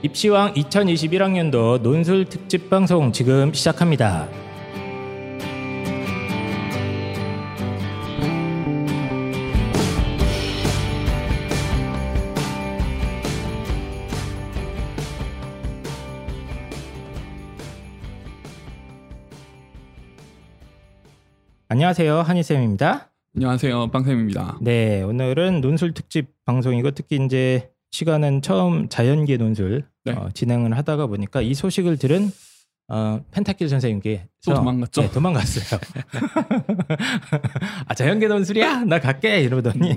입시왕 2021학년도 논술 특집 방송 지금 시작합니다. 안녕하세요. 한희쌤입니다. 안녕하세요. 빵쌤입니다. 네, 오늘은 논술 특집 방송이고 특히 이제 시간은 처음 자연계 논술 네. 어, 진행을 하다가 보니까 이 소식을 들은 어, 펜타킬 선생님께 또 도망갔죠? 네, 도망갔어요. 아 자연계 논술이야? 나 갈게 이러더니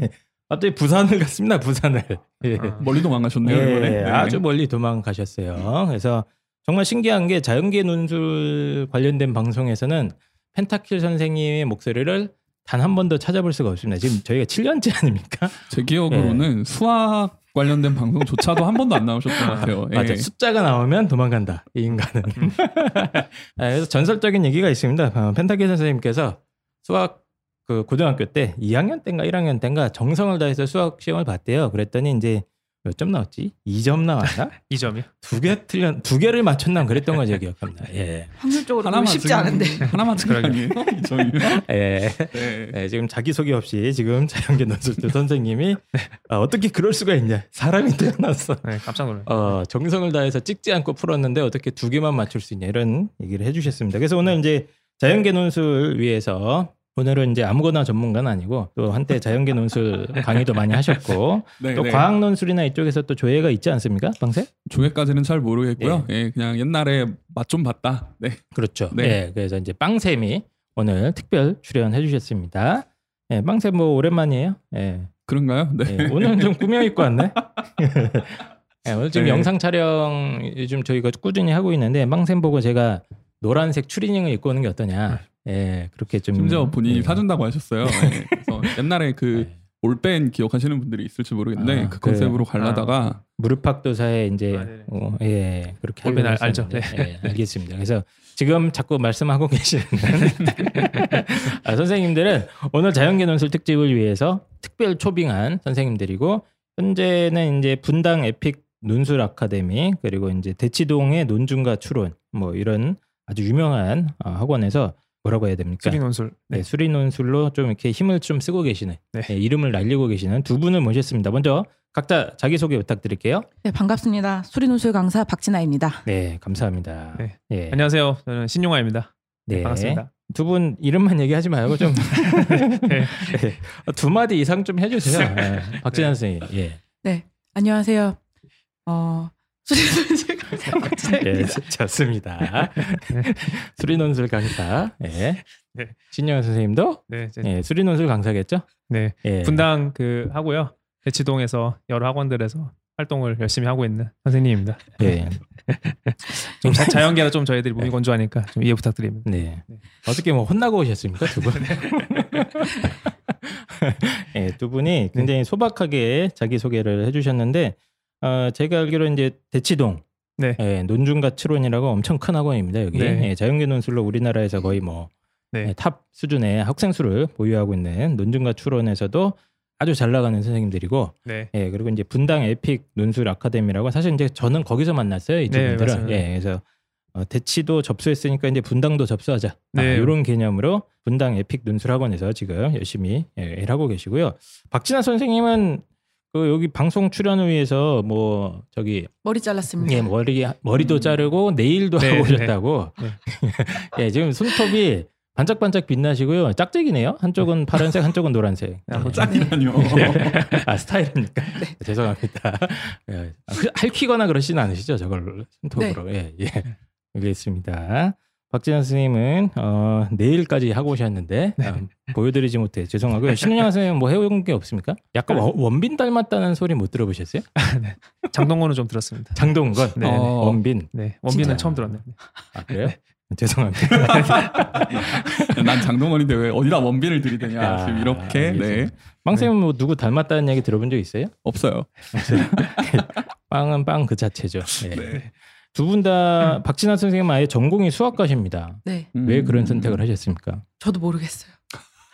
갑자기 부산을 갔습니다. 부산을. 예. 아. 멀리 도망가셨네요. 예, 네. 아주 멀리 도망가셨어요. 그래서 정말 신기한 게 자연계 논술 관련된 방송에서는 펜타킬 선생님의 목소리를 단 한 번도 찾아볼 수가 없습니다. 지금 저희가 7년째 아닙니까? 제 기억으로는 수학 관련된 방송조차도 한 번도 안 나오셨던 것 같아요. 예. 맞아. 숫자가 나오면 도망간다. 이 인간은. 아, 그래서 전설적인 얘기가 있습니다. 어, 펜타킬 선생님께서 수학 그 고등학교 때 2학년 때인가 1학년 때인가 정성을 다해서 수학 시험을 봤대요. 그랬더니 이제 몇 점 나왔지? 2점 나왔나? 이 점이요? 두개 틀렸 두 개를 맞췄나 그랬던 거 제가 기억합니다. 예. 확률적으로 하나만 쉽지 지금- 않은데. 하나만 점이요? 예. 네. 예, 지금 자기 소개 없이 지금 자연계 논술도 선생님이 아, 어떻게 그럴 수가 있냐? 사람이 태어났어. 네, 깜짝 놀랐어요. 어, 정성을 다해서 찍지 않고 풀었는데 어떻게 두 개만 맞출 수 있냐 이런 얘기를 해주셨습니다. 그래서 오늘 이제 자연계 논술 위해서 오늘은 이제 아무거나 전문가는 아니고 또 한때 자연계 논술 강의도 많이 하셨고 네, 또 네. 과학 논술이나 이쪽에서 또 조예가 있지 않습니까, 방세? 조회까지는 잘 모르겠고요. 예, 그냥 옛날에 맛 좀 봤다. 네. 그렇죠. 네. 네. 그래서 이제 빵쌤이 오늘 특별 출연해 주셨습니다. 예, 빵쌤 뭐 오랜만이에요. 예. 그런가요? 네. 예, 오늘은 좀 꾸며 입고 왔네. 예, 오늘 지금 네. 영상 촬영 요즘 저희가 꾸준히 하고 있는데 빵쌤 보고 제가 노란색 추리닝을 입고 오는 게 어떠냐. 예, 그렇게 좀 심지어 본인이 예. 사준다고 하셨어요. 예. 그래서 옛날에 그 예. 올밴 기억하시는 분들이 있을지 모르겠는데 아, 그 컨셉으로 그- 가려다가 무릎팍도사에 이제 아, 네네. 어, 예 그렇게 올밴 알- 알죠? 했었는데, 예, 알겠습니다. 그래서 지금 자꾸 말씀하고 계시는 아, 선생님들은 오늘 자연계 논술 특집을 위해서 특별 초빙한 선생님들이고 현재는 이제 분당 에픽 논술 아카데미 그리고 이제 대치동의 논중과 추론 뭐 이런 아주 유명한 어, 학원에서 뭐라고 해야 됩니까? 수리 논술. 네, 수리 논술로 좀 이렇게 힘을 좀 쓰고 계시는 네. 네, 이름을 날리고 계시는 두 분을 모셨습니다. 먼저 각자 자기 소개 부탁드릴게요. 네, 반갑습니다. 수리논술 강사 박진아입니다. 네, 감사합니다. 네. 예. 안녕하세요. 저는 신용화입니다. 네. 반갑습니다. 두 분 이름만 얘기하지 말고 좀 네. 네. 두 마디 이상 좀 해주세요. 네. 박진환 선생님. 예. 네, 안녕하세요. 어, 수리논술 강사 예, 박진아입니다. 좋습니다. 수리논술 강사. 예. 네. 신영 선생님도 네, 예, 수리논술 강사겠죠? 네. 예. 분당 그 하고요. 대치동에서 여러 학원들에서 활동을 열심히 하고 있는 선생님입니다. 예. 좀 자, 자연계라 좀 저희들이 몸이 건조하니까 좀 이해 부탁드립니다. 네. 네. 어떻게 뭐 혼나고 오셨습니까 두 분? 예, 두 분이 굉장히 소박하게 자기 소개를 해주셨는데 어, 제가 알기로 이제 대치동 네. 예, 논증과 추론이라고 엄청 큰 학원입니다 여기 네. 예, 자연계 논술로 우리나라에서 거의 뭐 네. 예, top 수준의 학생 수를 보유하고 있는 논증과 추론에서도 아주 잘 나가는 선생님들이고 네. 예 그리고 이제 분당 에픽 논술 아카데미라고 사실 이제 저는 거기서 만났어요 이두 네. 예 그래서 어, 대치도 접수했으니까 이제 분당도 접수하자 네. 이런 개념으로 분당 에픽 논술 학원에서 지금 열심히 예, 일하고 계시고요 박진아 선생님은 그 여기 방송 출연을 위해서 뭐 저기 머리 잘랐습니다. 예 머리 머리도 자르고 네일도 네, 하고 네. 오셨다고 예 지금 손톱이 반짝반짝 빛나시고요 짝짝이네요 한쪽은 파란색 한쪽은 노란색 아, 뭐 예. 짝이라뇨. 아 스타일입니까? 죄송합니다. 예. 아, 그- 핥히거나 그러시는 않으시죠? 저걸 손톱으로. 예, 예. 알겠습니다. 박진환 선생님은 어, 내일까지 하고 오셨는데 아, 보여드리지 못해 죄송하고요. 신은영 선생님 뭐 해온 게 없습니까? 약간 원- 원빈 닮았다는 소리 못 들어보셨어요? 장동건은 좀 들었습니다. 장동건, 네, 어, 원빈. 네. 원빈은? 처음 들었네요. 아 그래요? 죄송합니다. 난 장동건인데 왜 어디다 원빈을 들이대냐. 아, 지금 이렇게 네 알겠습니다. 빵쌤은 뭐 누구 닮았다는 얘기 들어본 적 있어요? 없어요. 빵은 빵 그 자체죠. 예. 네. 두 분다 박진환 선생님은 아예 전공이 수학과십니다. 네, 음. 왜 그런 선택을 하셨습니까? 저도 모르겠어요.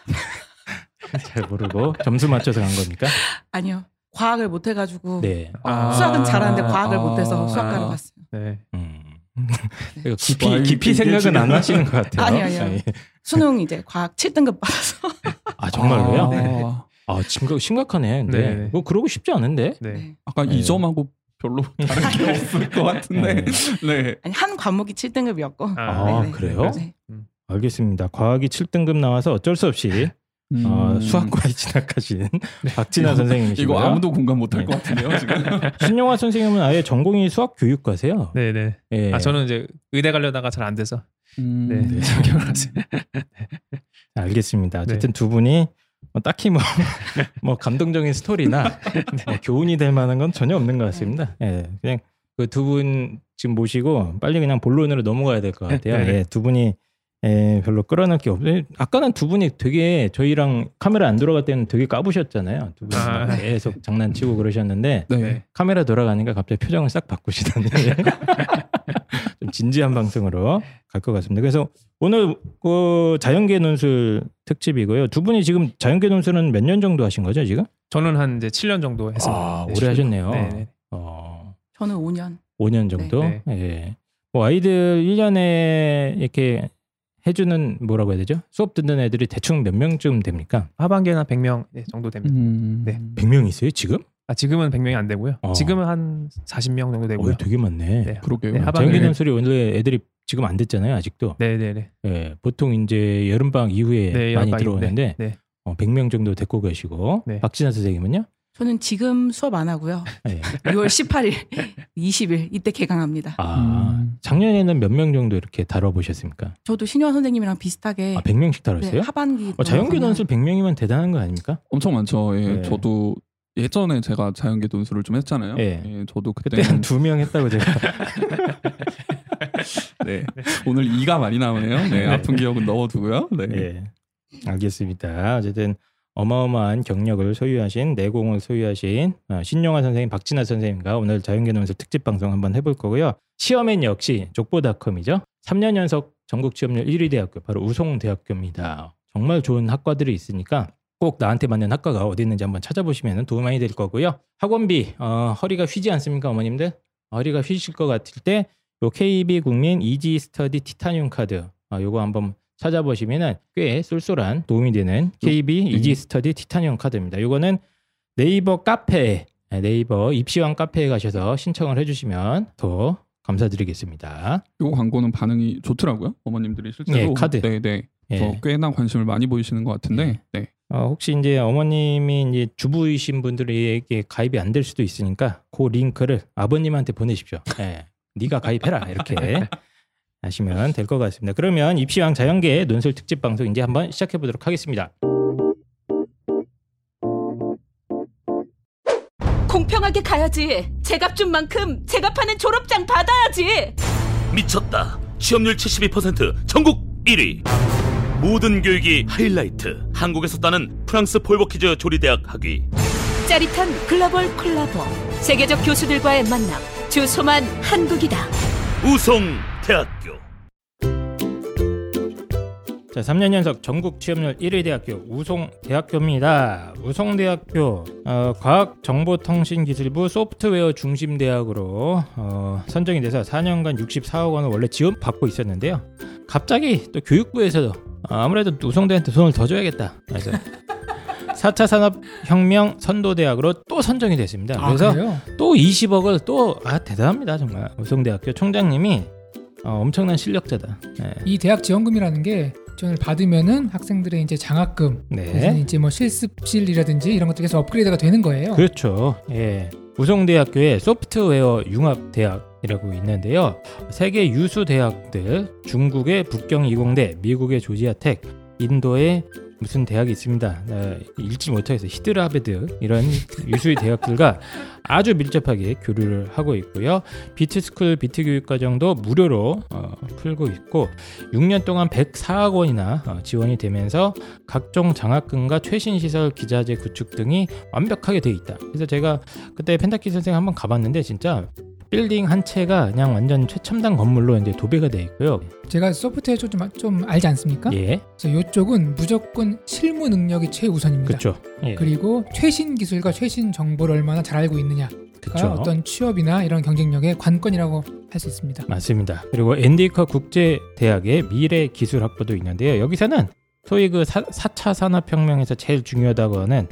잘 모르고 점수 맞춰서 간 겁니까? 아니요, 과학을 못 해가지고 네. 아. 수학은 잘하는데 과학을 아. 못해서 수학과를 갔어요. 네. 음. 이거 깊이 와, 깊이 생각은 안 하시는 것 같아요. 아니요, 아니요. 예. 수능 이제 과학 7등급 받아서 아 정말로요? 아, 아 심각 심각하네. 근데 네. 뭐 그러고 싶지 않은데. 네. 네. 아까 네. 이 점하고 별로 다른 게 없을 것 같은데. 네. 아니 한 과목이 7등급이었고 아, 네 네. 그래요? 네. 알겠습니다. 과학이 7등급 나와서 어쩔 수 없이 음. 어, 수학과에 진학하신 박진아 선생님이시고요. 이거 아무도 공감 못할 것 같은데요 지금. 신용화 선생님은 아예 전공이 수학 교육과세요. 네, 네. 예. 아 저는 이제 의대 가려다가 잘 안 돼서 음. 네. 전경을 하세요. 알겠습니다. 네. 어쨌든 두 분이 뭐 딱히 뭐, 뭐 감동적인 스토리나 뭐 교훈이 될 만한 건 전혀 없는 것 같습니다. 예, 그냥 그 두 분 지금 모시고 빨리 그냥 본론으로 넘어가야 될 것 같아요. 네, 네. 예, 두 분이 예, 별로 끌어낼 게 없어요. 아까는 두 분이 되게 저희랑 카메라 안 들어갈 때는 되게 까부셨잖아요. 두 분이 아. 막 계속 장난치고 그러셨는데 네. 네. 카메라 돌아가니까 갑자기 표정을 싹 바꾸시더니 좀 진지한 방송으로 갈 것 같습니다. 그래서 오늘 그 자연계 논술 특집이고요. 두 분이 지금 자연계 논술은 몇 년 정도 하신 거죠 지금? 저는 한 이제 7년 정도 했습니다. 아, 네, 오래 하셨네요. 네, 네. 어, 저는 5년 5년 정도. 네, 예. 뭐 아이들 1년에 이렇게 해주는 뭐라고 해야 되죠? 수업 듣는 애들이 대충 몇 명쯤 됩니까? 하반기에는 한 100명 정도 됩니다. 음. 네. 100명 있어요 지금? 아, 지금은 100명이 안 되고요. 어. 지금은 한 40명 정도 되고요. 어, 되게 많네. 네. 그러게요. 네, 하반기에- 자연계 논술이 원래 애들이 지금 안 됐잖아요 아직도. 네, 네, 네. 예, 보통 이제 여름방학 이후에 네, 많이 들어오는데 네. 네. 어, 100명 정도 데리고 계시고 네. 박진아 선생님은요? 저는 지금 수업 안 하고요. 예. 6월 18일, 20일 이때 개강합니다. 아 음. 작년에는 몇 명 정도 이렇게 다뤄보셨습니까? 저도 신효 선생님이랑 비슷하게 아 100명씩 네, 다뤘어요? 하반기 어, 자연계 논술 100명이면 대단한 거 아닙니까? 엄청 많죠. 예. 네. 저도 예전에 제가 자연계 논술을 좀 했잖아요. 예. 예, 저도 그때 한 두 명 했다고 제가 네. 오늘 이가 많이 나오네요. 네. 아픈 기억은 넣어두고요. 네. 예. 알겠습니다. 어쨌든 어마어마한 경력을 소유하신 내공을 소유하신 어, 신용화 선생님, 박진아 선생님과 오늘 자연계 논술 특집 방송 한번 해볼 거고요. 시험엔 역시 족보닷컴이죠. 3년 연속 전국 취업률 1위 대학교 바로 우송대학교입니다. 정말 좋은 학과들이 있으니까 꼭 나한테 맞는 학과가 어디 있는지 한번 찾아보시면 도움 많이 될 거고요. 학원비 어, 허리가 휘지 않습니까, 어머님들? 허리가 휘실 것 같을 때 요 KB 국민 Easy Study 티타늄 카드 아, 요거 한번 찾아보시면은 꽤 쏠쏠한 도움이 되는 KB 음. Easy Study 티타늄 카드입니다. 요거는 네이버 카페 네이버 입시왕 카페에 가셔서 신청을 해주시면 더 감사드리겠습니다. 요 광고는 반응이 좋더라고요. 어머님들이 실제로 예, 카드. 네, 네. 예. 저 꽤나 관심을 많이 보이시는 것 같은데. 네. 어, 혹시 이제 어머님이 이제 주부이신 분들에게 가입이 안 될 수도 있으니까 그 링크를 아버님한테 보내십시오. 예. 네가 가입해라 이렇게 하시면 될 것 같습니다. 그러면 입시왕 자연계 논술 특집 방송 이제 한번 시작해 보도록 하겠습니다. 공평하게 가야지. 제값 준 만큼 제값하는 졸업장 받아야지. 미쳤다. 취업률 72% 전국 1위. 모든 교육이 하이라이트. 한국에서 따는 프랑스 폴버키즈 조리대학 학위. 짜릿한 글로벌 콜라보. 세계적 교수들과의 만남. 주소만 한국이다. 우송 대학 자, 3년 연속 전국 취업률 1위 대학교 우송대학교입니다. 우송대학교 어, 과학정보통신기술부 소프트웨어 중심 대학으로 어, 선정이 돼서 4년간 64억 원을 원래 지원 받고 있었는데요. 갑자기 또 교육부에서도 어, 아무래도 우송대한테 돈을 더 줘야겠다. 그래서 4차 산업혁명 선도대학으로 또 선정이 됐습니다. 그래서 아? 또 20억을 또 아 대단합니다 정말 우송대학교 총장님이 어, 엄청난 실력자다. 네. 이 대학 지원금이라는 게 지원을 받으면은 학생들의 이제 장학금, 네. 이제 뭐 실습실이라든지 이런 계속 업그레이드가 되는 거예요. 그렇죠. 예. 우송대학교의 소프트웨어 융합대학 이라고 있는데요. 세계 유수 대학들, 중국의 북경 이공대, 미국의 조지아텍, 인도의 무슨 대학이 있습니다. 어, 읽지 못하겠어요. 히드라베드 이런 유수의 대학들과 아주 밀접하게 교류를 하고 있고요. 비트스쿨 비트 교육 과정도 무료로 어, 풀고 있고 6년 동안 104억 원이나 어, 지원이 되면서 각종 장학금과 최신 시설 기자재 구축 등이 완벽하게 돼 있다. 그래서 제가 그때 펜타킬 선생 한번 가봤는데 진짜 빌딩 한 채가 그냥 완전 최첨단 건물로 이제 도배가 돼 있고요. 제가 소프트웨어 쪽 좀, 좀 알지 않습니까? 예, 그래서 이쪽은 무조건 실무 능력이 최우선입니다. 그렇죠. 예, 그리고 최신 기술과 최신 정보를 얼마나 잘 알고 있느냐가 그렇죠. 어떤 취업이나 이런 경쟁력의 관건이라고 할 수 있습니다. 맞습니다. 그리고 엔디컷 국제 대학의 미래 기술 학부도 있는데요. 여기서는 소위 그 사, 4차 산업혁명에서 제일 중요하다고 하는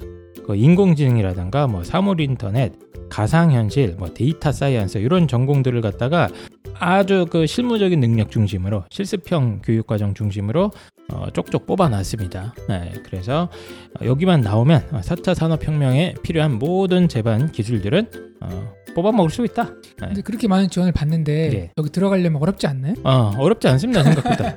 그 인공지능이라든가 뭐 사물 인터넷, 가상현실, 뭐 데이터 science 이런 전공들을 갖다가 아주 그 실무적인 능력 중심으로 실습형 교육 과정 중심으로 어, 쪽쪽 뽑아놨습니다. 네, 그래서 어, 여기만 나오면 4차 산업혁명에 필요한 모든 제반 기술들은 어, 뽑아 먹을 수 있다. 네. 근데 그렇게 많은 지원을 받는데 예. 여기 들어가려면 어렵지 않나요? 어, 어렵지 않습니다 생각보다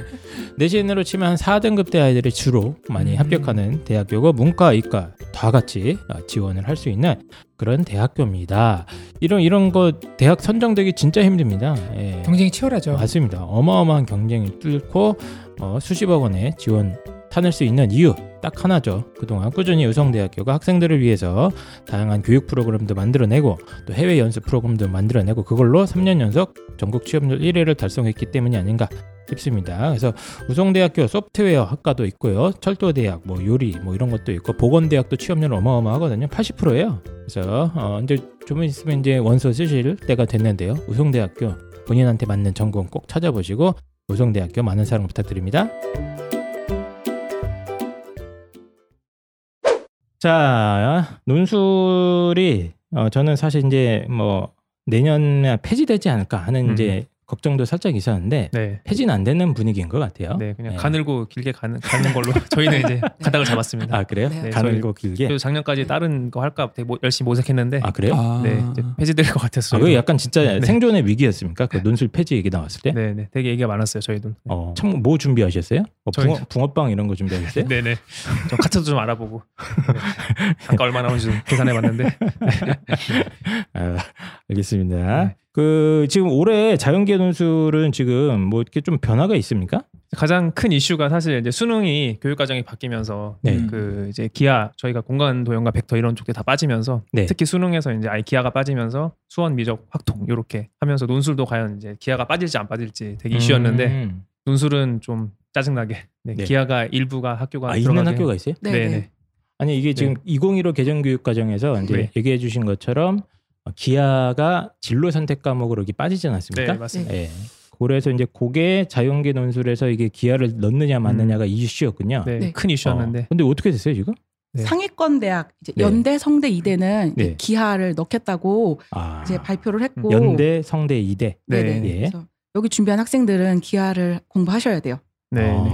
내신으로 치면 한 4등급 대 아이들이 주로 많이 음. 합격하는 대학교고 문과, 이과 다 같이 어, 지원을 할 수 있는 그런 대학교입니다. 이런 이런 거 대학 선정되기 진짜 힘듭니다. 예. 경쟁이 치열하죠. 맞습니다. 어마어마한 경쟁이 뚫고 어, 수십억 원의 지원 타낼 수 있는 이유 딱 하나죠. 그동안 꾸준히 의성대학교가 학생들을 위해서 다양한 교육 프로그램도 만들어내고 또 해외 연수 프로그램도 만들어내고 그걸로 3년 연속 전국 취업률 1위를 달성했기 때문이 아닌가 싶습니다. 그래서 우성대학교 소프트웨어 학과도 있고요. 철도대학, 뭐 요리, 뭐 이런 것도 있고 보건대학도 취업률 어마어마하거든요. 80%예요. 그래서 어, 이제 좀 있으면 이제 원서 쓰실 때가 됐는데요. 우성대학교 본인한테 맞는 전공 꼭 찾아보시고 우성대학교 많은 사랑 부탁드립니다. 자, 논술이 어, 저는 사실 이제 뭐 내년에 폐지되지 않을까 하는 음. 이제 걱정도 살짝 있었는데 네. 폐지는 안 되는 분위기인 것 같아요. 네, 그냥 네. 가늘고 길게 가는, 가는 걸로 저희는 이제 가닥을 잡았습니다. 아 그래요? 네. 가늘고 길게. 그래서 작년까지 다른 거 할까 되게 모- 열심히 모색했는데 아 그래요? 아, 네, 이제 폐지될 것 같았어요. 아, 그게 약간 진짜 네. 생존의 위기였습니까? 그 논술 폐지 얘기 나왔을 때. 네, 네, 되게 얘기가 많았어요 저희도. 어, 참 뭐 준비하셨어요? 뭐 저희- 붕어, 붕어 빵 이런 거 준비하셨어요? 네, 네. 좀 카트도 좀 알아보고 네. 아까 얼마 나오는지 좀 계산해봤는데 아, 알겠습니다. 네. 그 지금 올해 자연계 논술은 지금 뭐 이렇게 좀 변화가 있습니까? 가장 큰 이슈가 사실 이제 수능이 교육 과정이 바뀌면서 네. 그 이제 기하 저희가 공간 도형과 벡터 이런 쪽에 다 빠지면서 네. 특히 수능에서 이제 아예 기하가 빠지면서 수원 미적 확통 이렇게 하면서 논술도 과연 이제 기하가 빠질지 안 빠질지 되게 이슈였는데 음. 논술은 좀 짜증나게 네, 네. 기하가 일부가 학교가 아 있는 학교가 있어요? 네, 네, 네. 네. 아니 이게 지금 2015 개정 교육 과정에서 이제 네. 얘기해 주신 것처럼 기하가 진로 선택 과목으로 이게 빠지지 않았습니까? 네, 맞습니다. 예. 그래서 이제 그게 자연계 논술에서 이게 기하를 넣느냐 마느냐가 이슈였군요. 네, 네. 큰 이슈였는데 어, 근데 어떻게 됐어요 지금? 네. 상위권 대학 이제 네. 연대, 성대, 이대는 이제 네. 기하를 넣겠다고 아, 이제 발표를 했고 연대, 성대, 이대. 네네. 네. 예. 그래서 여기 준비한 학생들은 기하를 공부하셔야 돼요. 네, 네.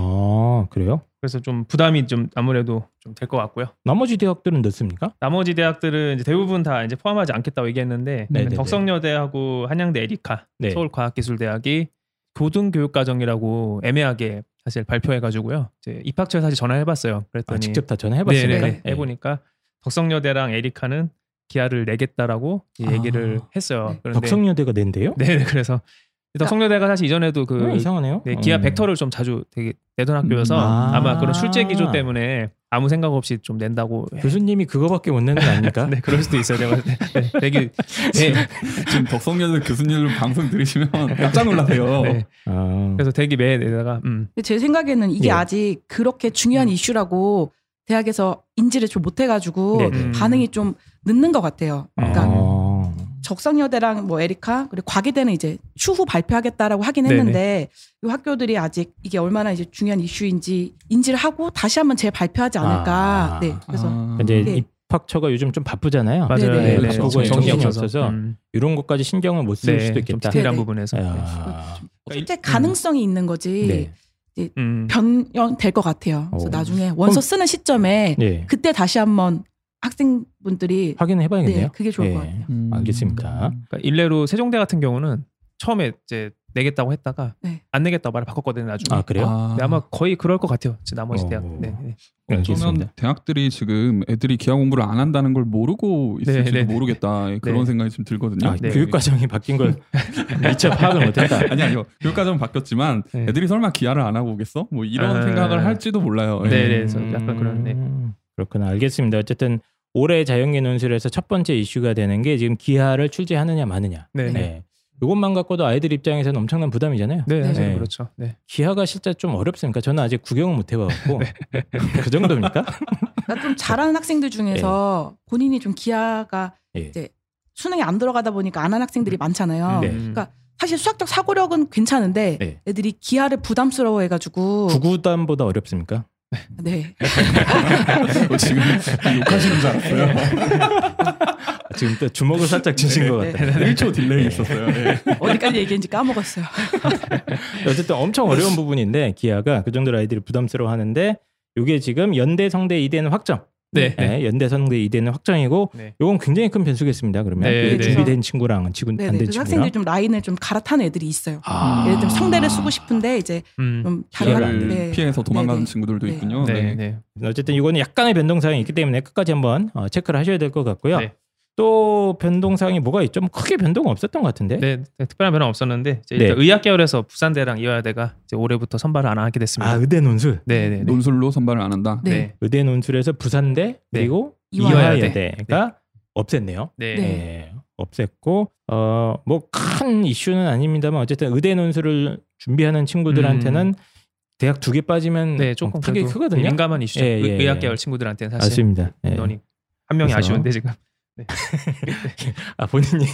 아, 그래요? 그래서 좀 부담이 좀 아무래도 좀 될 것 같고요. 나머지 대학들은 넣습니까? 나머지 대학들은 이제 대부분 다 이제 포함하지 않겠다고 얘기했는데 네네네. 덕성여대하고 한양대 에리카, 네. 서울과학기술대학이 고등교육과정이라고 애매하게 사실 발표해가지고요. 이제 입학처에 사실 전화해봤어요. 그랬더니 아, 직접 다 전화해봤습니까? 네네, 해보니까 덕성여대랑 에리카는 기하를 내겠다라고 이 얘기를 아. 했어요. 네. 그런데 덕성여대가 낸대요? 네, 네, 그래서 덕성여대가 사실 이전에도 그 어, 이상하네요. 네, 기하 음. 벡터를 좀 자주 되게 내던 학교여서 음. 아. 아마 그런 출제 기조 때문에 아무 생각 없이 좀 낸다고 해- 교수님이 그거밖에 못 내는 거 아닙니까? 네, 그럴 수도 있어요. 제가 네, 네, 되게 네, 지금 덕성여대 교수님 방송 들으시면 깜짝 놀라세요. 네. 아, 그래서 되게 매에다가 음, 근데 제 생각에는 이게 예. 아직 그렇게 중요한 이슈라고 대학에서 인지를 좀 못해가지고 네네. 음. 반응이 좀 늦는 것 같아요. 그러니까 아. 적성여대랑 뭐 에리카 그리고 과기대는 이제 추후 발표하겠다라고 하긴. 했는데 이 학교들이 아직 이게 얼마나 이제 중요한 이슈인지 인지를 하고 다시 한번 재발표하지 않을까. 아. 네, 그래서 아. 이제 네. 입학처가 요즘 좀 바쁘잖아요. 맞아요. 네네. 네, 네. 바쁘고 좀 정신이 정신이 없어서 음, 이런 것까지 신경을 못쓸 네, 수도 좀 있겠다. 디테일한 네네. 부분에서. 야. 실제 음. 가능성이 있는 거지 네. 음, 변형될 것 같아요. 그래서 오. 나중에 원서 쓰는 시점에 네. 그때 다시 한번 학생분들이 확인해 네, 봐야겠네요. 그게 좋을 예. 것 같아요. 음. 알겠습니다. 그러니까 일례로 세종대 같은 경우는 처음에 이제 내겠다고 했다가 네. 안 내겠다고 말을 바꿨거든요. 나중에. 아, 그래요? 아. 근데 아마 거의 그럴 것 같아요. 나머지 어. 대학. 네, 네. 어쩌면 알겠습니다. 대학들이 지금 애들이 기하 공부를 안 한다는 걸 모르고 있을지도 네, 네, 네. 모르겠다 그런 네. 생각이 좀 들거든요. 아, 네. 교육 과정이 바뀐 걸 미처 파악을 못했다. 아니 아니요 교육과정 바뀌었지만 네. 애들이 설마 기하를 안 하고 오겠어? 뭐 이런 아. 생각을 할지도 몰라요. 예. 네, 네. 그래서 약간 그런, 네. 음, 그렇구나. 알겠습니다. 어쨌든 올해 자연계 논술에서 첫 번째 이슈가 되는 게 지금 기하를 출제하느냐 마느냐. 네, 네. 네. 이것만 갖고도 아이들 입장에서는 엄청난 부담이잖아요. 네, 사실 네. 그렇죠. 네. 기하가 실제 좀 어렵습니까? 저는 아직 구경을 못 해봐갖고 그 정도입니까? 그러니까 좀 잘하는 학생들 중에서 본인이 좀 기하가 예. 이제 수능에 안 들어가다 보니까 안 한 학생들이 많잖아요. 네. 그러니까 사실 수학적 사고력은 괜찮은데 네. 애들이 기하를 부담스러워해가지고 구구단보다 어렵습니까? 네 어, 지금 욕하시는 줄 알았어요. 지금 또 주먹을 살짝 주신 것 네. 같아요. 1초 delay 있었어요. 예. 어디까지 얘기했는지 까먹었어요. 어쨌든 엄청 어려운 부분인데 기하가 그 정도로 아이들이 부담스러워하는데 이게 지금 연대 성대 이대는 확정. 네. 네, 연대 성대 이대는 확정이고 네. 요건 굉장히 큰 변수겠습니다. 그러면 네, 네. 준비된 친구랑 지금 네네. 반대 그래서 친구랑 학생들이 좀 라인을 좀 갈아타는 애들이 있어요. 아. 예를 들면 성대를 쓰고 싶은데 이제 음. 좀 다른 네. 피해서 도망가는 네네. 친구들도 네. 있군요. 네, 네. 네. 어쨌든 이거는 약간의 변동사항이 있기 때문에 끝까지 한번 어, 체크를 하셔야 될 것 같고요. 네. 또 변동사항이 뭐가 있죠? 뭐 크게 변동 없었던 것 같은데. 네, 네, 특별한 변화 없었는데 이제 네. 의학 계열에서 부산대랑 이화여대가 이제 올해부터 선발을 안 하게 됐습니다. 아 의대 논술. 네, 네, 네. 논술로 선발을 안 한다. 네. 네. 의대 논술에서 부산대 네. 그리고 이화여대. 이화여대가 없앴네요. 네. 네. 예, 없앴고 어 뭐 큰 이슈는 아닙니다만 어쨌든 의대 논술을 준비하는 친구들한테는 대학 두 개 빠지면 네, 조금 그래도 크거든요. 민감한 이슈죠. 예, 예, 의- 의학 예. 계열 친구들한테는 사실 맞습니다. 예. 인원이 한 명이 그래서- 아쉬운데 지금. 아 본인이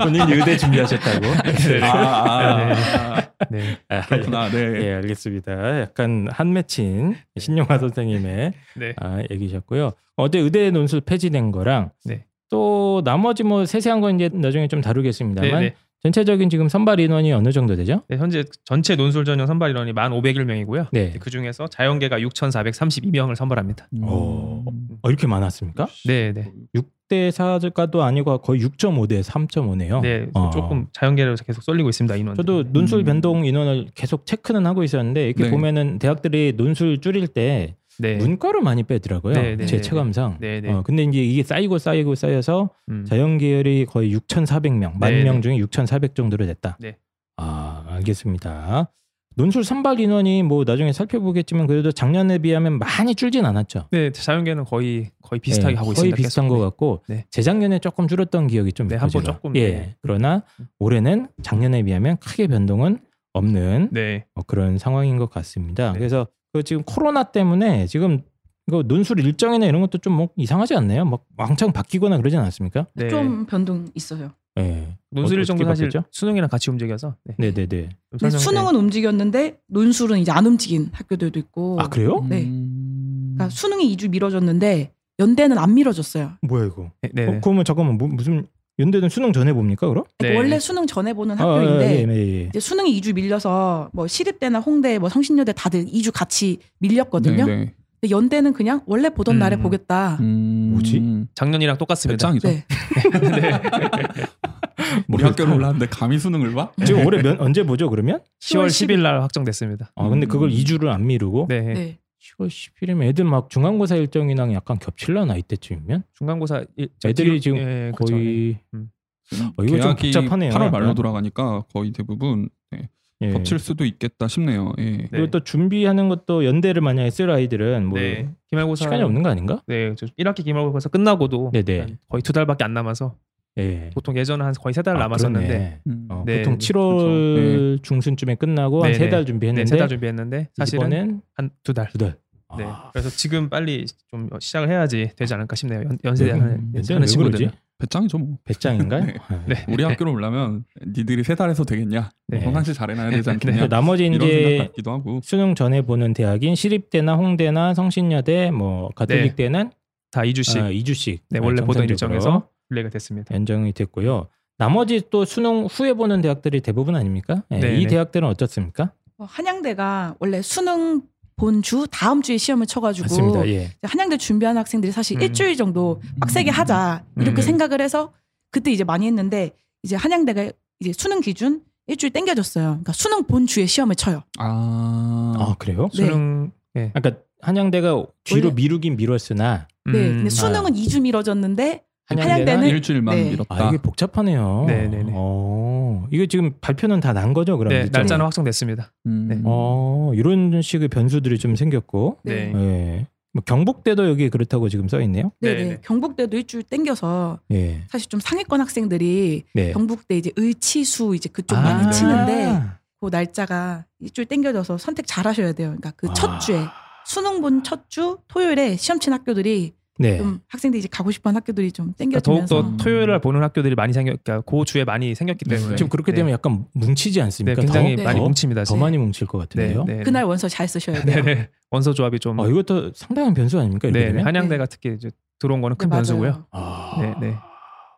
본인이 의대 준비하셨다고. 네. 아, 아, 아, 네. 아, 그렇구나. 네. 예, 알겠습니다. 약간 한 맺힌 신용화 선생님의 네. 아, 얘기셨고요. 어제 의대 논술 폐지된 거랑 네. 또 나머지 뭐 세세한 건 이제 나중에 좀 다루겠습니다만 네, 네. 전체적인 지금 선발 인원이 어느 정도 되죠? 네, 현재 전체 논술 전형 선발 인원이 1,501명이고요. 네. 그 중에서 자연계가 6,432명을 선발합니다. 오. 어, 이렇게 많았습니까? 네, 네. 6대 4가도 아니고 거의 6.5대 3.5네요. 네, 어. 조금 자연계로 계속 쏠리고 있습니다 인원. 저도 논술 음. 변동 인원을 계속 체크는 하고 있었는데 이렇게 네. 보면은 대학들이 논술 줄일 때 네. 문과를 많이 빼더라고요. 네, 네, 제 네, 체감상. 네, 네. 어, 근데 이제 이게 쌓이고 쌓이고 쌓여서 음. 자연 계열이 거의 6,400명, 만 네, 명 네. 중에 6,400 정도로 됐다. 네. 아, 알겠습니다. 논술 선발 인원이 뭐 나중에 살펴보겠지만 그래도 작년에 비하면 많이 줄진 않았죠. 네, 자연계는 거의 거의 비슷하게 네, 하고 거의 있습니다. 비슷한 계속. 것 같고 네. 재작년에 조금 줄었던 기억이 좀 네, 한번. 조금, 예. 네. 그러나 올해는 작년에 비하면 크게 변동은 없는 네. 뭐 그런 상황인 것 같습니다. 네. 그래서 그 지금 코로나 때문에 지금 이거 논술 일정이나 이런 것도 좀 뭐 이상하지 않나요? 막 왕창 바뀌거나 그러진 않습니까? 네. 좀 변동 있어요. 예. 논술 어, 일정도 사실 바뀌었죠? 수능이랑 같이 움직여서 네. 네 네네. 좀 근데 설명- 수능은 움직였는데 논술은 이제 안 움직인 학교들도 있고. 아 그래요? 네. 음. 그러니까 수능이 2주 미뤄졌는데 연대는 안 미뤄졌어요. 뭐야 이거? 네, 네, 어, 네. 그러면 잠깐만 뭐, 무슨 연대는 수능 전에 봅니까 그럼? 그러니까 네. 원래 수능 전에 보는 아, 학교인데 예, 예, 예. 이제 수능이 2주 밀려서 뭐 시립대나 홍대, 뭐 성신여대 다들 2주 같이 밀렸거든요. 네, 네. 근데 연대는 그냥 원래 보던 음. 날에 보겠다. 음. 뭐지? 작년이랑 똑같습니다. 배짱이죠. 네. 우리 학교를 올랐는데 감히 수능을 봐? 지금 올해 몇, 언제 보죠 그러면? 10월 10일 10일 날 확정됐습니다. 아 근데 그걸 음. 2주를 안 미루고 네. 네. 10월 10일이면 애들 막 중간고사 일정이랑 약간 겹칠라나 이때쯤이면 중간고사 일- 저 애들이 뒤로- 지금 예, 그쵸. 거의 음. 어, 이거 좀 계약이 복잡하네요. 8월 말로 약간. 돌아가니까 거의 대부분 네, 예. 겹칠 수도 있겠다 싶네요. 예. 네. 그리고 또 준비하는 것도 연대를 만약에 쓸 아이들은 뭐 네. 기말고사 시간이 없는 거 아닌가? 네, 저 1학기 기말고사 끝나고도 네네. 한 거의 두 달밖에 안 남아서 예. 보통 예전은 한 거의 세달 아, 남았었는데. 음. 어, 네, 보통 네. 7월 중순쯤에 끝나고 한 네, 세 네. 달 네, 준비했는데 세 달 준비했는데 사실은 한 두 달. 두 달. 네. 아, 그래서 지금 빨리 좀 시작을 해야지 되지 않을까 싶네요. 연, 연세대 음, 하는, 연대는 친구들은. 그러지? 배짱이죠 뭐. 배짱인가요? 네. 아, 네. 우리 학교로 오려면 니들이 세 달에서 되겠냐? 네. 평상시 잘해놔야 되지 네. 않겠냐? 나머지 이런 생각 이제. 수능 전에 보는 대학인 시립대나 홍대나 성신여대 뭐 가톨릭대는 다 2주씩 아, 2주씩 네, 원래 보던 정상적으로 일정에서 플레이가 됐습니다. 연정이 됐고요. 나머지 또 수능 후에 보는 대학들이 대부분 아닙니까? 예, 네, 이 네. 대학들은 어떻습니까? 어, 한양대가 원래 수능 본주 다음 주에 시험을 쳐가지고 맞습니다. 예. 한양대 준비하는 학생들이 사실 음. 일주일 정도 빡세게 하자 이렇게 음. 생각을 해서 그때 이제 많이 했는데 이제 한양대가 이제 수능 기준 일주일 땡겨줬어요. 그러니까 수능 본 주에 시험을 쳐요. 아, 아 그래요? 네. 수능 예. 그러니까 한양대가 뒤로 원래- 미루긴 미뤘으나 네, 음, 근데 수능은 2주 미뤄졌는데 한양대는 일주일만 네. 밀었다. 아 이게 복잡하네요. 네, 네, 네. 어, 이거 지금 발표는 다 난 거죠, 그럼? 네? 날짜는 확정됐습니다. 음. 네. 어, 이런 식의 변수들이 좀 생겼고, 네. 네. 예. 뭐 경북대도 여기 그렇다고 지금 써 있네요. 네네. 네, 네. 경북대도 일주일 땡겨서 예. 사실 좀 상위권 학생들이 네. 경북대 이제 의치수 이제 그쪽 아. 많이 치는데 그 날짜가 일주일 땡겨져서 선택 잘 하셔야 돼요. 그러니까 그첫 아. 주에 수능 본 첫 주 토요일에 시험 친 학교들이 네. 좀 학생들이 이제 가고 싶어하는 학교들이 좀 그러니까 땡겨지면서 더욱더 토요일 날 보는 학교들이 많이 생겼, 그러니까 그 주에 많이 생겼기 때문에 지금 그렇게 네. 되면 약간 뭉치지 네, 않습니까? 굉장히 더- 많이 더, 뭉칩니다. 더. 많이 뭉칠 것 같은데요. 네, 네. 그날 원서 잘 쓰셔야 돼요. 네, 네. 원서 조합이 좀 아, 이것도 상당한 변수 아닙니까? 네, 네. 한양대가 특히 이제 들어온 거는 큰 네. 변수고요. 아. 네, 네.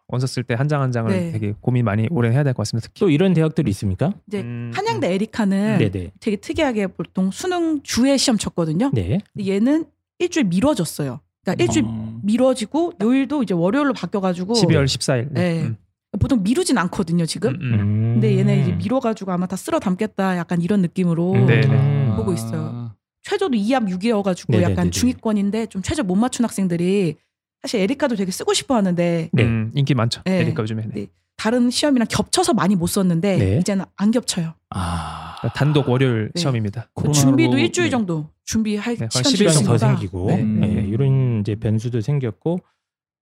원서 쓸 때 한 장 한 장을 네. 되게 고민 많이 오래 해야 될 것 같습니다. 특히 또 이런 대학들이 있습니까? 이제 음, 한양대 에리카는 네, 네. 되게 특이하게 보통 수능 주에 시험 쳤거든요. 네. 근데 얘는 일주일 미뤄졌어요. 그러니까 일주일 어. 미뤄지고 요일도 이제 월요일로 바뀌어가지고 12월 14일. 네. 음. 보통 미루진 않거든요 지금. 음, 음. 음. 근데 얘네 이제 미뤄가지고 아마 다 쓸어 담겠다 약간 이런 느낌으로 음. 네, 네. 아. 보고 있어요. 최저도 2합 6이어가지고 네네네네. 약간 중위권인데 좀 최저 못 맞춘 학생들이 사실 에리카도 되게 쓰고 싶어 하는데 네. 음, 인기 많죠. 네. 에리카 요즘에. 네. 네. 다른 시험이랑 겹쳐서 많이 못 썼는데 네. 이제는 안 겹쳐요. 아. 단독 월요일 네. 시험입니다. 준비도 일주일 네. 정도 준비할 네, 시간 시간이 더 생기고 네. 네, 음. 이런 이제 변수도 생겼고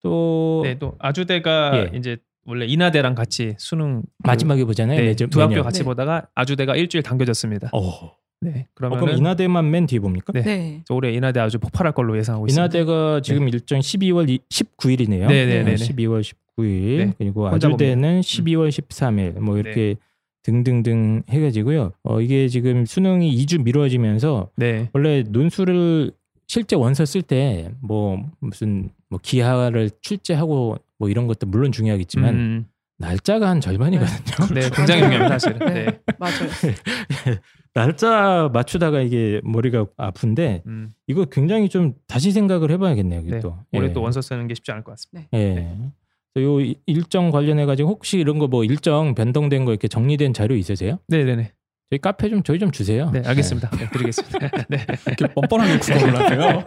또 네, 또 아주대가 예. 이제 원래 인하대랑 같이 수능 그- 마지막에 보잖아요. 네, 매주 두 학교. 같이 네. 보다가 아주대가 일주일 당겨졌습니다. 어. 어, 네, 그럼 그러면 인하대만 맨 뒤에 봅니까? 네. 네. 올해 인하대 아주 폭발할 걸로 예상하고 있습니다. 인하대가 지금 일정 12월 19일이네요. 네, 네, 네, 네. 12월 19일 네. 그리고 아주대는 12월 13일 뭐 이렇게 등등등 해가지고요. 어, 이게 지금 수능이 2주 미뤄지면서 네, 원래 논술을 실제 원서 쓸 때 뭐 무슨 뭐 기하를 출제하고 뭐 이런 것도 물론 중요하겠지만 음, 날짜가 한 절반이거든요. 네, 굉장히 중요합니다, 사실은. 네. 네. 맞아요. 날짜 맞추다가 이게 머리가 아픈데 음, 이거 굉장히 좀 다시 생각을 해봐야겠네요. 네. 또 올해 예. 또 원서 쓰는 게 쉽지 않을 것 같습니다. 예. 그래서 요 이- 일정 관련해 가지고 혹시 이런 거 뭐 일정 변동된 거 이렇게 정리된 자료 있으세요? 네, 네, 네. 저희 카페 좀 저희 좀 주세요. 네, 알겠습니다. 네, 드리겠습니다. 네. 이렇게 뻔뻔하게 구걸을 하세요.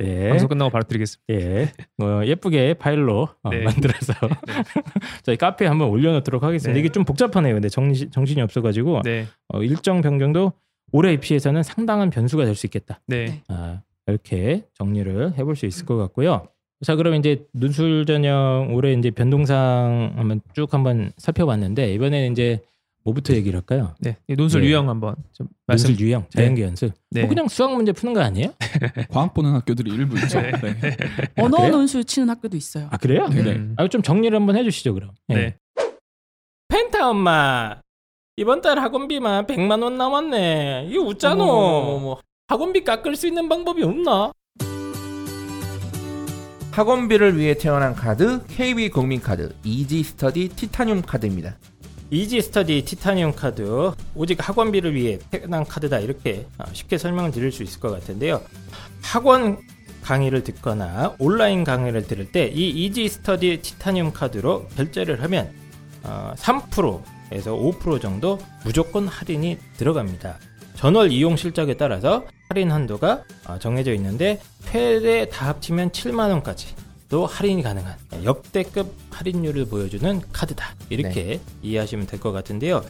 예. 방송 끝나고 바로 드리겠습니다. 예. 어, 예쁘게 파일로 어, 네. 만들어서 저희 카페에 한번 올려놓도록 하겠습니다. 네. 이게 좀 복잡하네요. 근데 정신, 정신이 없어가지고 네, 어, 일정 변경도 올해 입시에서는 상당한 변수가 될 수 있겠다. 네, 아, 이렇게 정리를 해볼 수 있을 것 같고요. 자, 그럼 이제 눈술 전형 올해 이제 변동상 한번 쭉 한번 살펴봤는데 이번에는 이제 뭐부터 얘기를 할까요? 네. 이 논술 예. 유형 한번 좀 말씀. 논술 유형, 자연계 연습. 네. 뭐 그냥 수학 문제 푸는 거 아니에요? 과학 보는 학교들이 일부 있죠. 네. 네. 언어 그래요? 논술 치는 학교도 있어요. 아 그래요? 네. 음, 아, 좀 정리를 한번 해주시죠 그럼. 예. 네. 펜타 엄마 이번 달 학원비만 100만 원 남았네. 이거 웃잖아. 학원비 깎을 수 있는 방법이 없나? 학원비를 위해 태어난 카드 KB 국민카드 Easy Study 티타늄 카드입니다. Easy Study 티타늄 카드 오직 학원비를 위해 태어난 카드다 이렇게 어, 쉽게 설명을 드릴 수 있을 것 같은데요. 학원 강의를 듣거나 온라인 강의를 들을 때 이 Easy Study 티타늄 카드로 결제를 하면 어, 3%에서 5% 정도 무조건 할인이 들어갑니다. 전월 이용 실적에 따라서 할인 한도가 어, 정해져 있는데 최대 다 합치면 7만 원까지 또 할인이 가능한 역대급 할인율을 보여주는 카드다 이렇게 이해하시면 될 것 같은데요.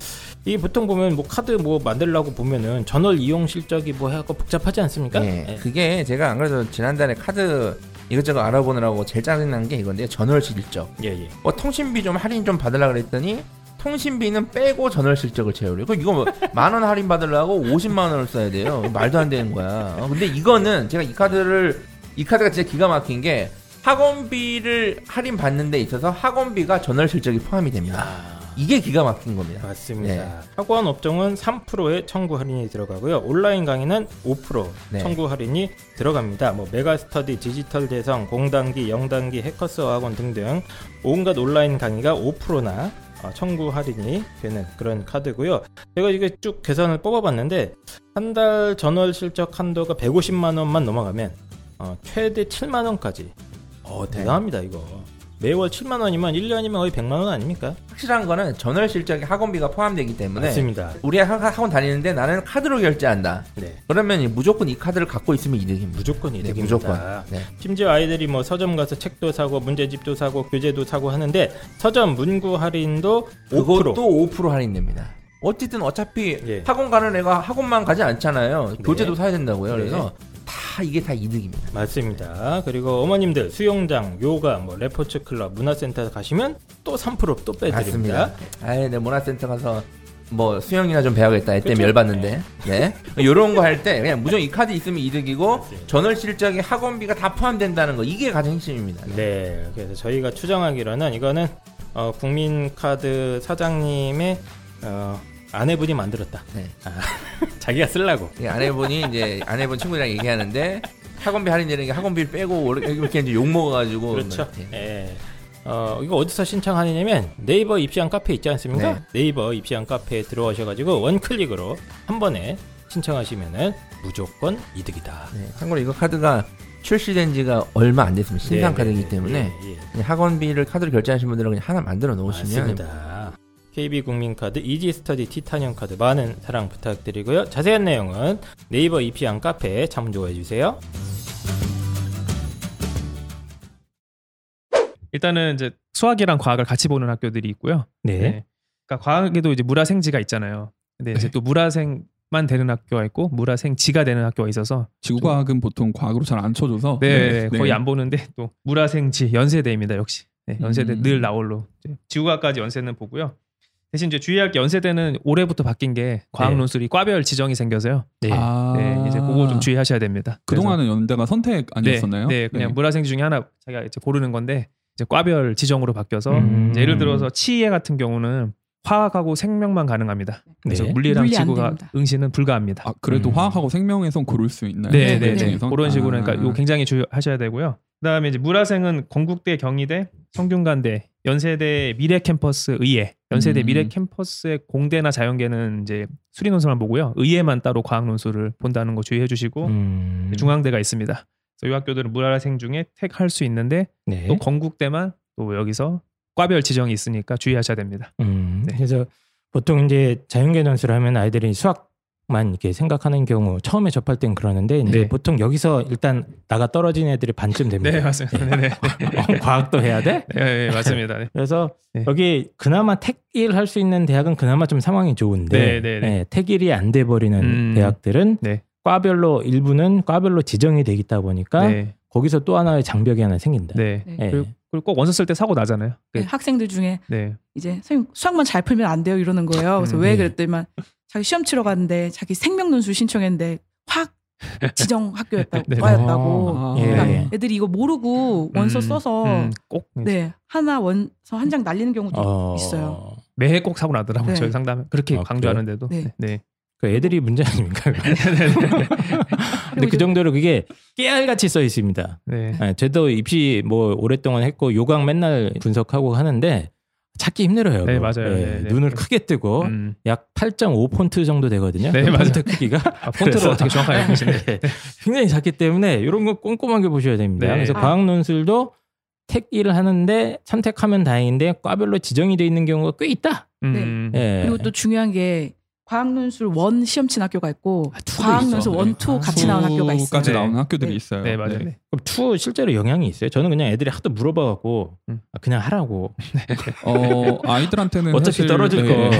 이 보통 보면 뭐 카드 뭐 만들려고 보면은 전월 이용 실적이 뭐 해갖고 복잡하지 않습니까? 예, 예. 그게 제가 안 그래도 지난달에 카드 이것저것 알아보느라고 제일 짜증난 게 이건데요. 전월 실적. 예, 예. 뭐 통신비 좀 할인 좀 받으려 그랬더니 통신비는 빼고 전월 실적을 채우려. 그 이거 만원 할인 받으려고 50만 원을 써야 돼요. 말도 안 되는 거야. 어, 근데 이거는 제가 이 카드를 이 카드가 진짜 기가 막힌 게 학원비를 할인 받는 데 있어서 학원비가 전월 실적이 포함이 됩니다. 아, 이게 기가 막힌 겁니다. 맞습니다. 네. 학원 업종은 3%의 청구 할인이 들어가고요. 온라인 강의는 5% 네. 청구 할인이 들어갑니다. 뭐 메가스터디, 디지털 대성, 공단기, 영단기, 해커스 학원 등등 온갖 온라인 강의가 5%나 어, 청구 할인이 되는 그런 카드고요. 제가 이게 쭉 계산을 뽑아봤는데 한 달 전월 실적 한도가 150만 원만 넘어가면 어, 최대 7만 원까지. 어 대단합니다 이거. 매월 7만 원이면 1년이면 거의 100만 원 아닙니까? 확실한 거는 전월 실적에 학원비가 포함되기 때문에 맞습니다. 우리 학- 학원 다니는데 나는 카드로 결제한다. 네. 그러면 이 무조건 이 카드를 갖고 있으면 이득입니다. 무조건 네, 이득입니다. 무조건. 네. 심지어 아이들이 뭐 서점 가서 책도 사고 문제집도 사고 교재도 사고 하는데 서점 문구 할인도 5%. 그것도 5% 할인됩니다. 어쨌든 어차피 예. 학원 가는 애가 학원만 가지 않잖아요. 네. 교재도 사야 된다고요. 그래서 다 이게 다 이득입니다. 맞습니다. 그리고 어머님들 수영장, 요가, 뭐 레포츠 클럽, 문화센터 가시면 또 3%또 빼드립니다. 맞습니다. 아예 내 문화센터 가서 뭐 수영이나 좀 배워야겠다 그쵸? 열받는데 네 이런 거 할 때 그냥 무조건 이 카드 있으면 이득이고 전월 실적에 학원비가 다 포함된다는 거 이게 가장 핵심입니다. 네, 그래서 저희가 추정하기로는 이거는 어, 국민카드 사장님의 어, 아내분이 만들었다. 네. 아, 자기가 쓰려고. 이 아내분이 이제 아내분 친구들이랑 얘기하는데 학원비 할인되는 게 학원비를 빼고 이렇게 이제 욕 먹어가지고 그렇죠. 네. 예. 어, 이거 어디서 신청하느냐면 네이버 입시한 카페 있지 않습니까? 네. 네. 이버 입시한 카페에 들어가셔가지고 원클릭으로 한 번에 신청하시면은 무조건 이득이다. 네, 참고로 이거 카드가 출시된 지가 얼마 안 됐습니다. 신상 네, 카드이기 네, 때문에 예, 예. 학원비를 카드로 결제하신 분들은 그냥 하나 만들어 놓으시면 맞습니다. KB 국민카드 이지 스터디 티타늄 카드 많은 사랑 부탁드리고요. 자세한 내용은 네이버 입시한 카페에 참조해 주세요. 일단은 이제 수학이랑 과학을 같이 보는 학교들이 있고요. 네. 네. 그러니까 과학에도 이제 물화생지가 있잖아요. 근데 이제 또 물화생 만 되는 학교가 있고 물화생지가 되는 학교가 있어서 지구과학은 보통 과학으로 잘 안 쳐줘서 네, 거의 안 보는데 또 물화생지 연세대입니다 역시 네, 연세대 음. 늘 나올로 이제 지구과까지 연세는 보고요 대신 이제 주의할 게 연세대는 올해부터 바뀐 게 과학 네. 논술이 과별 지정이 생겨서요 네. 아, 네, 이제 그거 좀 주의하셔야 됩니다 그동안은 연대가 선택 그래서- 아니었었나요? 네, 네, 그냥 물화생 중에 하나 자기가 이제 고르는 건데 이제 과별 지정으로 바뀌어서 음. 이제 예를 들어서 치예 같은 경우는 화학하고 생명만 가능합니다. 그래서 네. 물리랑 물리 안 지구가. 응시는 불가합니다. 아, 그래도 음. 화학하고 생명에선 고를 수 있나요? 네, 그 네, 네. 그런 식으로 아. 그러니까 이거 굉장히 주의하셔야 되고요. 그다음에 이제 물화생은 건국대, 경희대, 성균관대, 연세대 미래 캠퍼스 의예, 연세대 음. 미래 캠퍼스의 공대나 자연계는 이제 수리 논술만 보고요. 의예만 따로 과학 논술을 본다는 거 주의해 주시고 음. 중앙대가 있습니다. 그래서 이 학교들은 물화생 중에 택할 수 있는데 네. 또 건국대만 또 여기서 과별 지정이 있으니까 주의하셔야 됩니다. 음, 네. 그래서 보통 이제 자연계 논술을 하면 아이들이 수학 만 이렇게 생각하는 경우 처음에 접할 땐 그러는데 이제 네. 보통 여기서 일단 나가 떨어진 애들이 반쯤 됩니다. 네 맞습니다. 네, 네. 어, 과학도 해야 돼? 네, 네, 맞습니다. 네. 그래서 네. 여기 그나마 택일 할 수 있는 대학은 그나마 좀 상황이 좋은데 네, 네, 네. 택일이 안 돼 버리는 음. 대학들은 네. 과별로 일부는 과별로 지정이 되기 다 보니까 네, 거기서 또 하나의 장벽이 하나 생긴다. 네. 네. 예. 그리고, 그리고 꼭 원서 쓸 때 사고 나잖아요. 네, 학생들 중에 네. 이제 선생님 수학만 잘 풀면 안 돼요 이러는 거예요. 그래서 음, 왜 네. 그랬더니만 자기 시험 치러 갔는데 자기 생명 논술 신청했는데 화학 지정 학교였다고 네. 과였다고. 아, 예. 그러니까 애들이 이거 모르고 원서 음, 써서 음, 꼭네 하나 원서 한 장 날리는 경우도 어, 있어요. 매해 꼭 사고 나더라고요. 네. 저희 상담 그렇게 아, 강조하는데도. 네. 네. 그 애들이 문제 아닙니까? 근데 그 정도로 그게 깨알같이 써 있습니다. 네. 네, 저도 입시 뭐 오랫동안 했고 요강 맨날 분석하고 하는데 찾기 힘들어요. 네. 맞아요. 네, 네. 눈을 크게 뜨고 음. 약 8.5 폰트 정도 되거든요. 네, 그 맞아요. 폰트 크기가 아, 폰트를 어떻게 정확하게 보시네. 네, 굉장히 작기 때문에 이런 거 꼼꼼하게 보셔야 됩니다. 네. 그래서 아. 과학 논술도 택 일을 하는데 선택하면 다행인데 과별로 지정이 돼 있는 경우가 꽤 있다. 음. 예. 그리고 또 중요한 게 과학 논술 one 시험 친 학교가 있고 아, two도 과학 있어. 논술 네. one, two 같이 나온 학교가 있어요. 까지 네. 나오는 학교들이 네. 있어요. 네, 맞아요. 네. 그럼 two 실제로 영향이 있어요? 저는 그냥 애들이 하도 물어봐갖고 음. 아, 그냥 하라고. 어, 아이들한테는 어차피 사실, 떨어질 네, 거.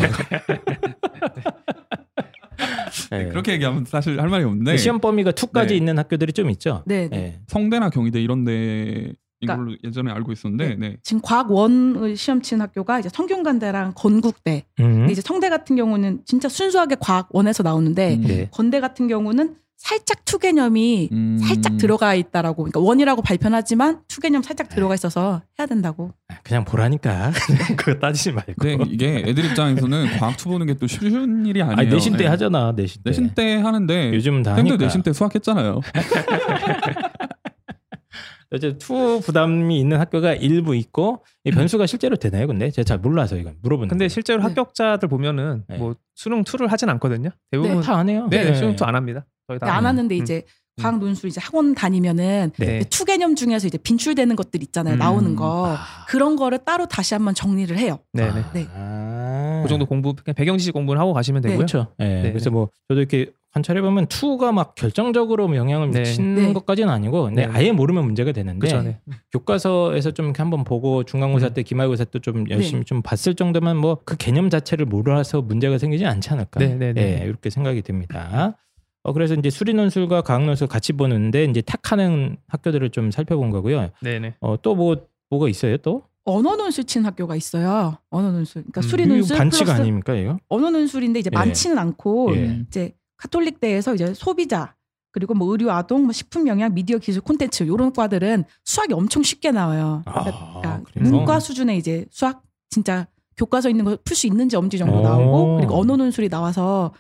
네. 그렇게 얘기하면 사실 할 말이 없는데 시험 범위가 two까지 네. 있는 학교들이 좀 있죠. 네, 네. 네. 성대나 경희대 이런 데 그러니까- 이걸로 예전에 알고 있었는데 네. 지금 과학 one을 시험 친 학교가 이제 성균관대랑 건국대. 음. 근데 이제 성대 같은 경우는 진짜 순수하게 과학 one에서 나오는데 음. 네. 건대 같은 경우는 살짝 two 개념이 음. 살짝 들어가 있다라고. 그러니까 one이라고 발표는 하지만 two 개념 살짝 들어가 있어서 해야 된다고. 그냥 보라니까 그거 따지지 말고. 근데 이게 애들 입장에서는 과학 two 보는 게 또 쉬운 일이 아니에요. 아니 내신 때 네. 하잖아 내신 때. 내신 때 하는데 요즘은 다 근데 하니까. 내신 때 수학했잖아요. 어제 two 부담이 있는 학교가 일부 있고 이 변수가 실제로 되나요? 근데 제가 잘 몰라서 이건 물어보는. 근데 거예요. 실제로 네. 합격자들 보면은 네. 뭐 수능 2를 하진 않거든요. 대부분 다안 해요. 네, 네, 수능 2안 합니다. 거의 다안 해요. 하는데 음. 이제 과학 논술 이제 학원 다니면은 네. two 개념 중에서 이제 빈출되는 것들 있잖아요. 음. 나오는 거. 아. 그런 거를 따로 다시 한번 정리를 해요. 네, 네. 네. 아. 그 정도 공부 그냥 배경 지식 공부를 하고 가시면 되고요. 그렇죠. 예. 네, 그래서 뭐 저도 이렇게 관찰해 보면 two가 막 결정적으로 뭐 영향을 네. 미치는 네. 것까지는 아니고, 근데 네. 아예 모르면 문제가 되는데 그렇죠. 네. 교과서에서 좀 이렇게 한번 보고 중간고사 음. 때 기말고사 때 좀 열심히 네. 좀 봤을 정도면 뭐 그 개념 자체를 몰라서 문제가 생기지 않지 않을까. 네, 네, 네. 예, 이렇게 생각이 듭니다. 어, 그래서 이제 수리 논술과 과학 논술 같이 보는데 이제 택하는 학교들을 좀 살펴본 거고요. 네네. 어, 또 뭐 뭐가 있어요? 또 언어 논술 치는 학교가 있어요. 언어 논술. 그러니까 음, 수리 이거 논술 반칙 플러스 아닙니까 이거? 언어 논술인데 이제 예. 많지는 않고 예. 이제 카톨릭대에서 이제 소비자 그리고 뭐 의료 아동, 뭐 식품 영양, 미디어 기술 콘텐츠 요런 과들은 수학이 엄청 쉽게 나와요. 아, 그러니까 그래요? 문과 수준의 이제 수학 진짜 교과서 있는 거 풀 수 있는지 없는지 정도 오. 나오고 그리고 언어 논술이 나와서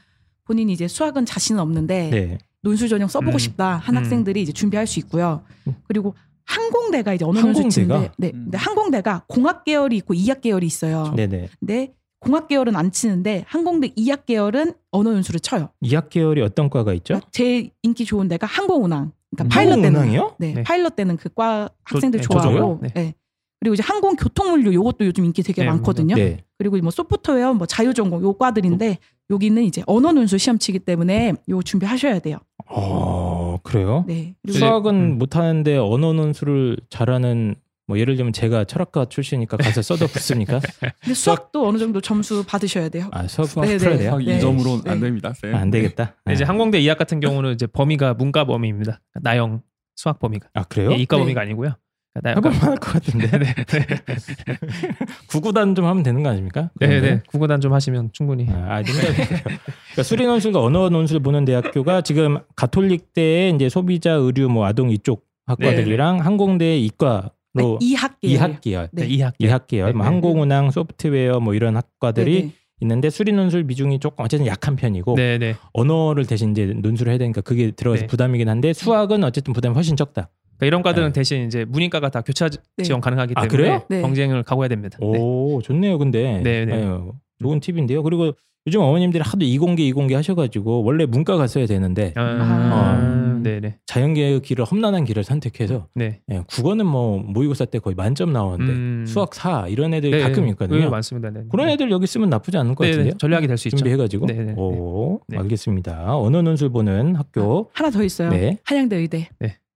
본인이 이제 수학은 자신은 없는데 네. 논술 전형 써보고 음. 싶다 한 음. 학생들이 이제 준비할 수 있고요. 그리고 항공대가 이제 언어 항공대가? 논술 치는데 네. 음. 근데 항공대가 공학 계열이 있고 이학 계열이 있어요. 네네. 근데 공학 계열은 안 치는데 항공대 이학 계열은 언어 논술을 쳐요. 이학 계열이 어떤 과가 있죠? 제일 인기 좋은 데가 항공운항. 그러니까 음. 파일럿 되는? 네, 네. 파일럿 되는 그 과 학생들 네, 좋아하고? 네. 네. 그리고 이제 항공 교통물류 요것도 요즘 인기 되게 네, 많거든요. 네. 그리고 뭐 소프트웨어 뭐 자유전공 요 과들인데 여기는 이제 언어 논술 시험 치기 때문에 요 준비하셔야 돼요. 어 그래요? 네. 수학은 음. 못하는데 언어 논술을 잘하는 뭐 예를 들면 제가 철학과 출신이니까 가서 써도 붙습니까? 근데 수학도 어느 정도 점수 받으셔야 돼요. 아 수학 네, 네. 풀어야 돼요? 네. 2점으로는 안 네. 됩니다. 쌤. 아, 안 되겠다. 근데 이제 아. 항공대 이학 같은 경우는 이제 범위가 문과 범위입니다. 나영 수학 범위가 아 그래요? 예, 이과 네. 범위가 아니고요. 그러니까 해볼 나영 만할 것 같은데. 네, 구구단 좀 하면 되는 거 아닙니까? 네, 그런데? 네. 국어단 좀 하시면 충분히. 아, 아, 그러니까 수리 논술과 언어 논술 보는 대학교가 지금 가톨릭대에 이제 소비자 의류 뭐 아동 이쪽 학과들이랑 항공대 이과로 네, 이학 계열. 이학 계열, 네. 이학 이학 계열, 뭐 네. 항공운항, 소프트웨어 뭐 이런 학과들이 네, 네. 있는데 수리 논술 비중이 조금 어쨌든 약한 편이고 네, 네. 언어를 대신 이제 논술을 해야 되니까 그게 들어가서 네. 부담이긴 한데 수학은 어쨌든 부담이 훨씬 적다. 그러니까 이런 과들은 네. 대신 이제 문이과가 다 교차 지- 네. 지원 가능하기 아, 때문에 그래요? 네. 경쟁을 각오해야 됩니다. 네. 오 좋네요. 근데 네, 네. 예, 좋은 팁인데요. 그리고 요즘 어머님들이 하도 이공계 이공계 하셔가지고 원래 문과 갔어야 되는데 아, 아. 네, 네, 자연계의 길을 험난한 길을 선택해서 네. 예, 국어는 뭐 모의고사 때 거의 만점 나오는데 음. 수학 4 이런 애들이 네, 가끔 있거든요. 많습니다. 네. 그런 애들 여기 쓰면 나쁘지 않을 것 네, 같은데요. 네. 전략이 될 수 있죠. 준비해가지고. 네, 네, 네. 오, 네. 알겠습니다. 언어 논술 보는 학교. 하나 더 있어요. 네. 한양대 의대.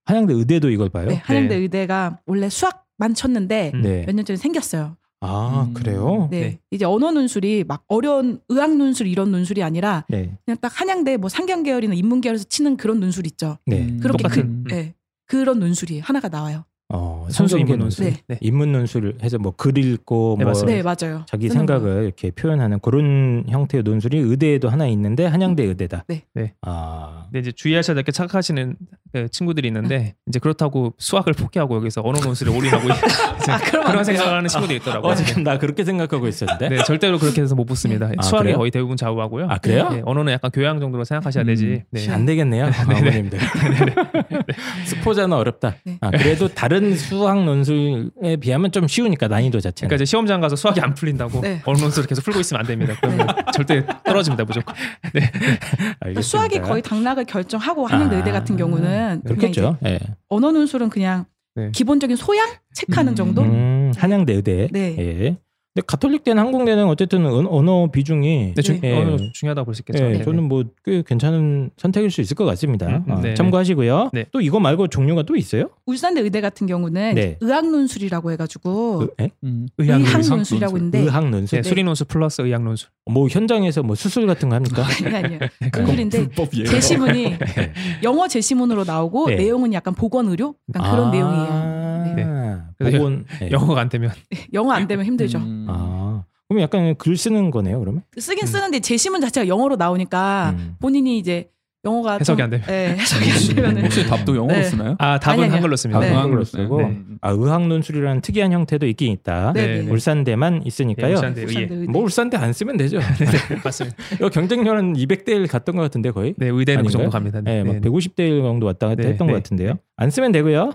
한양대 의대도 이걸 봐요. 네, 한양대 네. 의대가 원래 수학만 쳤는데 음. 네. 몇년 전에 생겼어요. 아 음. 그래요? 네. 네. 이제 언어 논술이 막 어려운 의학 논술 이런 논술이 아니라 네. 그냥 딱 한양대 뭐 상경 계열이나 인문 계열에서 치는 그런 논술 있죠. 네. 음. 그렇게 똑같은. 그, 네. 그런 논술이 하나가 나와요. 어, 선수 인문 논술. 네. 네. 인문 논술을 해서 뭐 글 읽고 네, 뭐 맞습니다. 네, 맞아요. 자기 쓰는 거. 생각을 이렇게 표현하는 그런 형태의 논술이 의대에도 하나 있는데 한양대 의대다. 네. 네. 아 근데 이제 주의하셔야 될 게 착각하시는 그 친구들이 있는데 이제 그렇다고 수학을 포기하고 여기서 언어 논술에 올인하고 아, 그런. 생각을 하는 친구들이 있더라고요. 어, 지금 나 그렇게 생각하고 있었는데. 네, 절대로 그렇게 해서 못 붙습니다. 아, 수학이 그래요? 거의 대부분 좌우하고요. 아 그래요? 네, 언어는 약간 교양 정도로 생각하셔야 음. 되지. 네. 안 되겠네요, 어머님들. 스포자는 어렵다. 네. 아, 그래도 다른 수학 논술에 비하면 좀 쉬우니까 난이도 자체가. 그러니까 이제 시험장 가서 수학이 안 풀린다고 네. 언어 논술을 계속 풀고 있으면 안 됩니다. 그러면 절대 떨어집니다, 무조건. 알겠습니다. 수학이 거의 당락을 결정하고 한양대 아, 의대 같은 경우는 이제 그렇겠죠. 예. 언어 논술은 그냥 네. 기본적인 소양 체크하는 음. 정도. 음, 한양대 의대. 네. 예. 근데 가톨릭대는 항공대는 어쨌든 은- 언어 비중이 네, 중, 예. 언어 중요하다고 볼 수 있겠죠. 예, 네, 저는 뭐 꽤 괜찮은 선택일 수 있을 것 같습니다. 음, 어, 네. 참고하시고요. 네. 또 이거 말고 종류가 또 있어요? 울산대 의대 같은 경우는 네. 이제 의학 논술이라고 해가지고 의- 예? 음. 의학 의학 논술. 논술이라고 논술. 있는데 의학 논술. 네, 수리 논술 플러스 의학 논술. 뭐 현장에서 뭐 수술 같은 거 합니까? 아니 아니요 논술인데 불법이에요. 제시문이 영어 제시문으로 나오고 네. 내용은 약간 보건 의료 약간 그런 아, 내용이에요. 네. 그래서 보건 예. 영어가 안 되면 영어 안 되면 힘들죠. 음. 아, 그럼 약간 글 쓰는 거네요, 그러면? 쓰긴 음. 쓰는데 제시문 자체가 영어로 나오니까 음. 본인이 이제 영어가 해석이 좀- 안 되면. 네, 해석이 안 되면은 혹시 답도 영어로 네. 쓰나요? 아 답은 아니. 한글로 씁니다. 네. 한글로 쓰고. 네. 아, 의학 논술이라는 특이한 형태도 있긴 있다. 네, 네, 네. 울산대만 예, 있으니까요. 울산대. 울산대 의대. 뭐 울산대 안 쓰면 되죠. 네, 맞습니다. 이거 경쟁률 은 200대 1 갔던 것 같은데 거의. 네, 의대는 그 아닌가요? 정도 갑니다. 네, 막 네. 150대 1 정도 왔다 갔다 네, 했던 네, 것 같은데요. 네. 안 쓰면 되고요.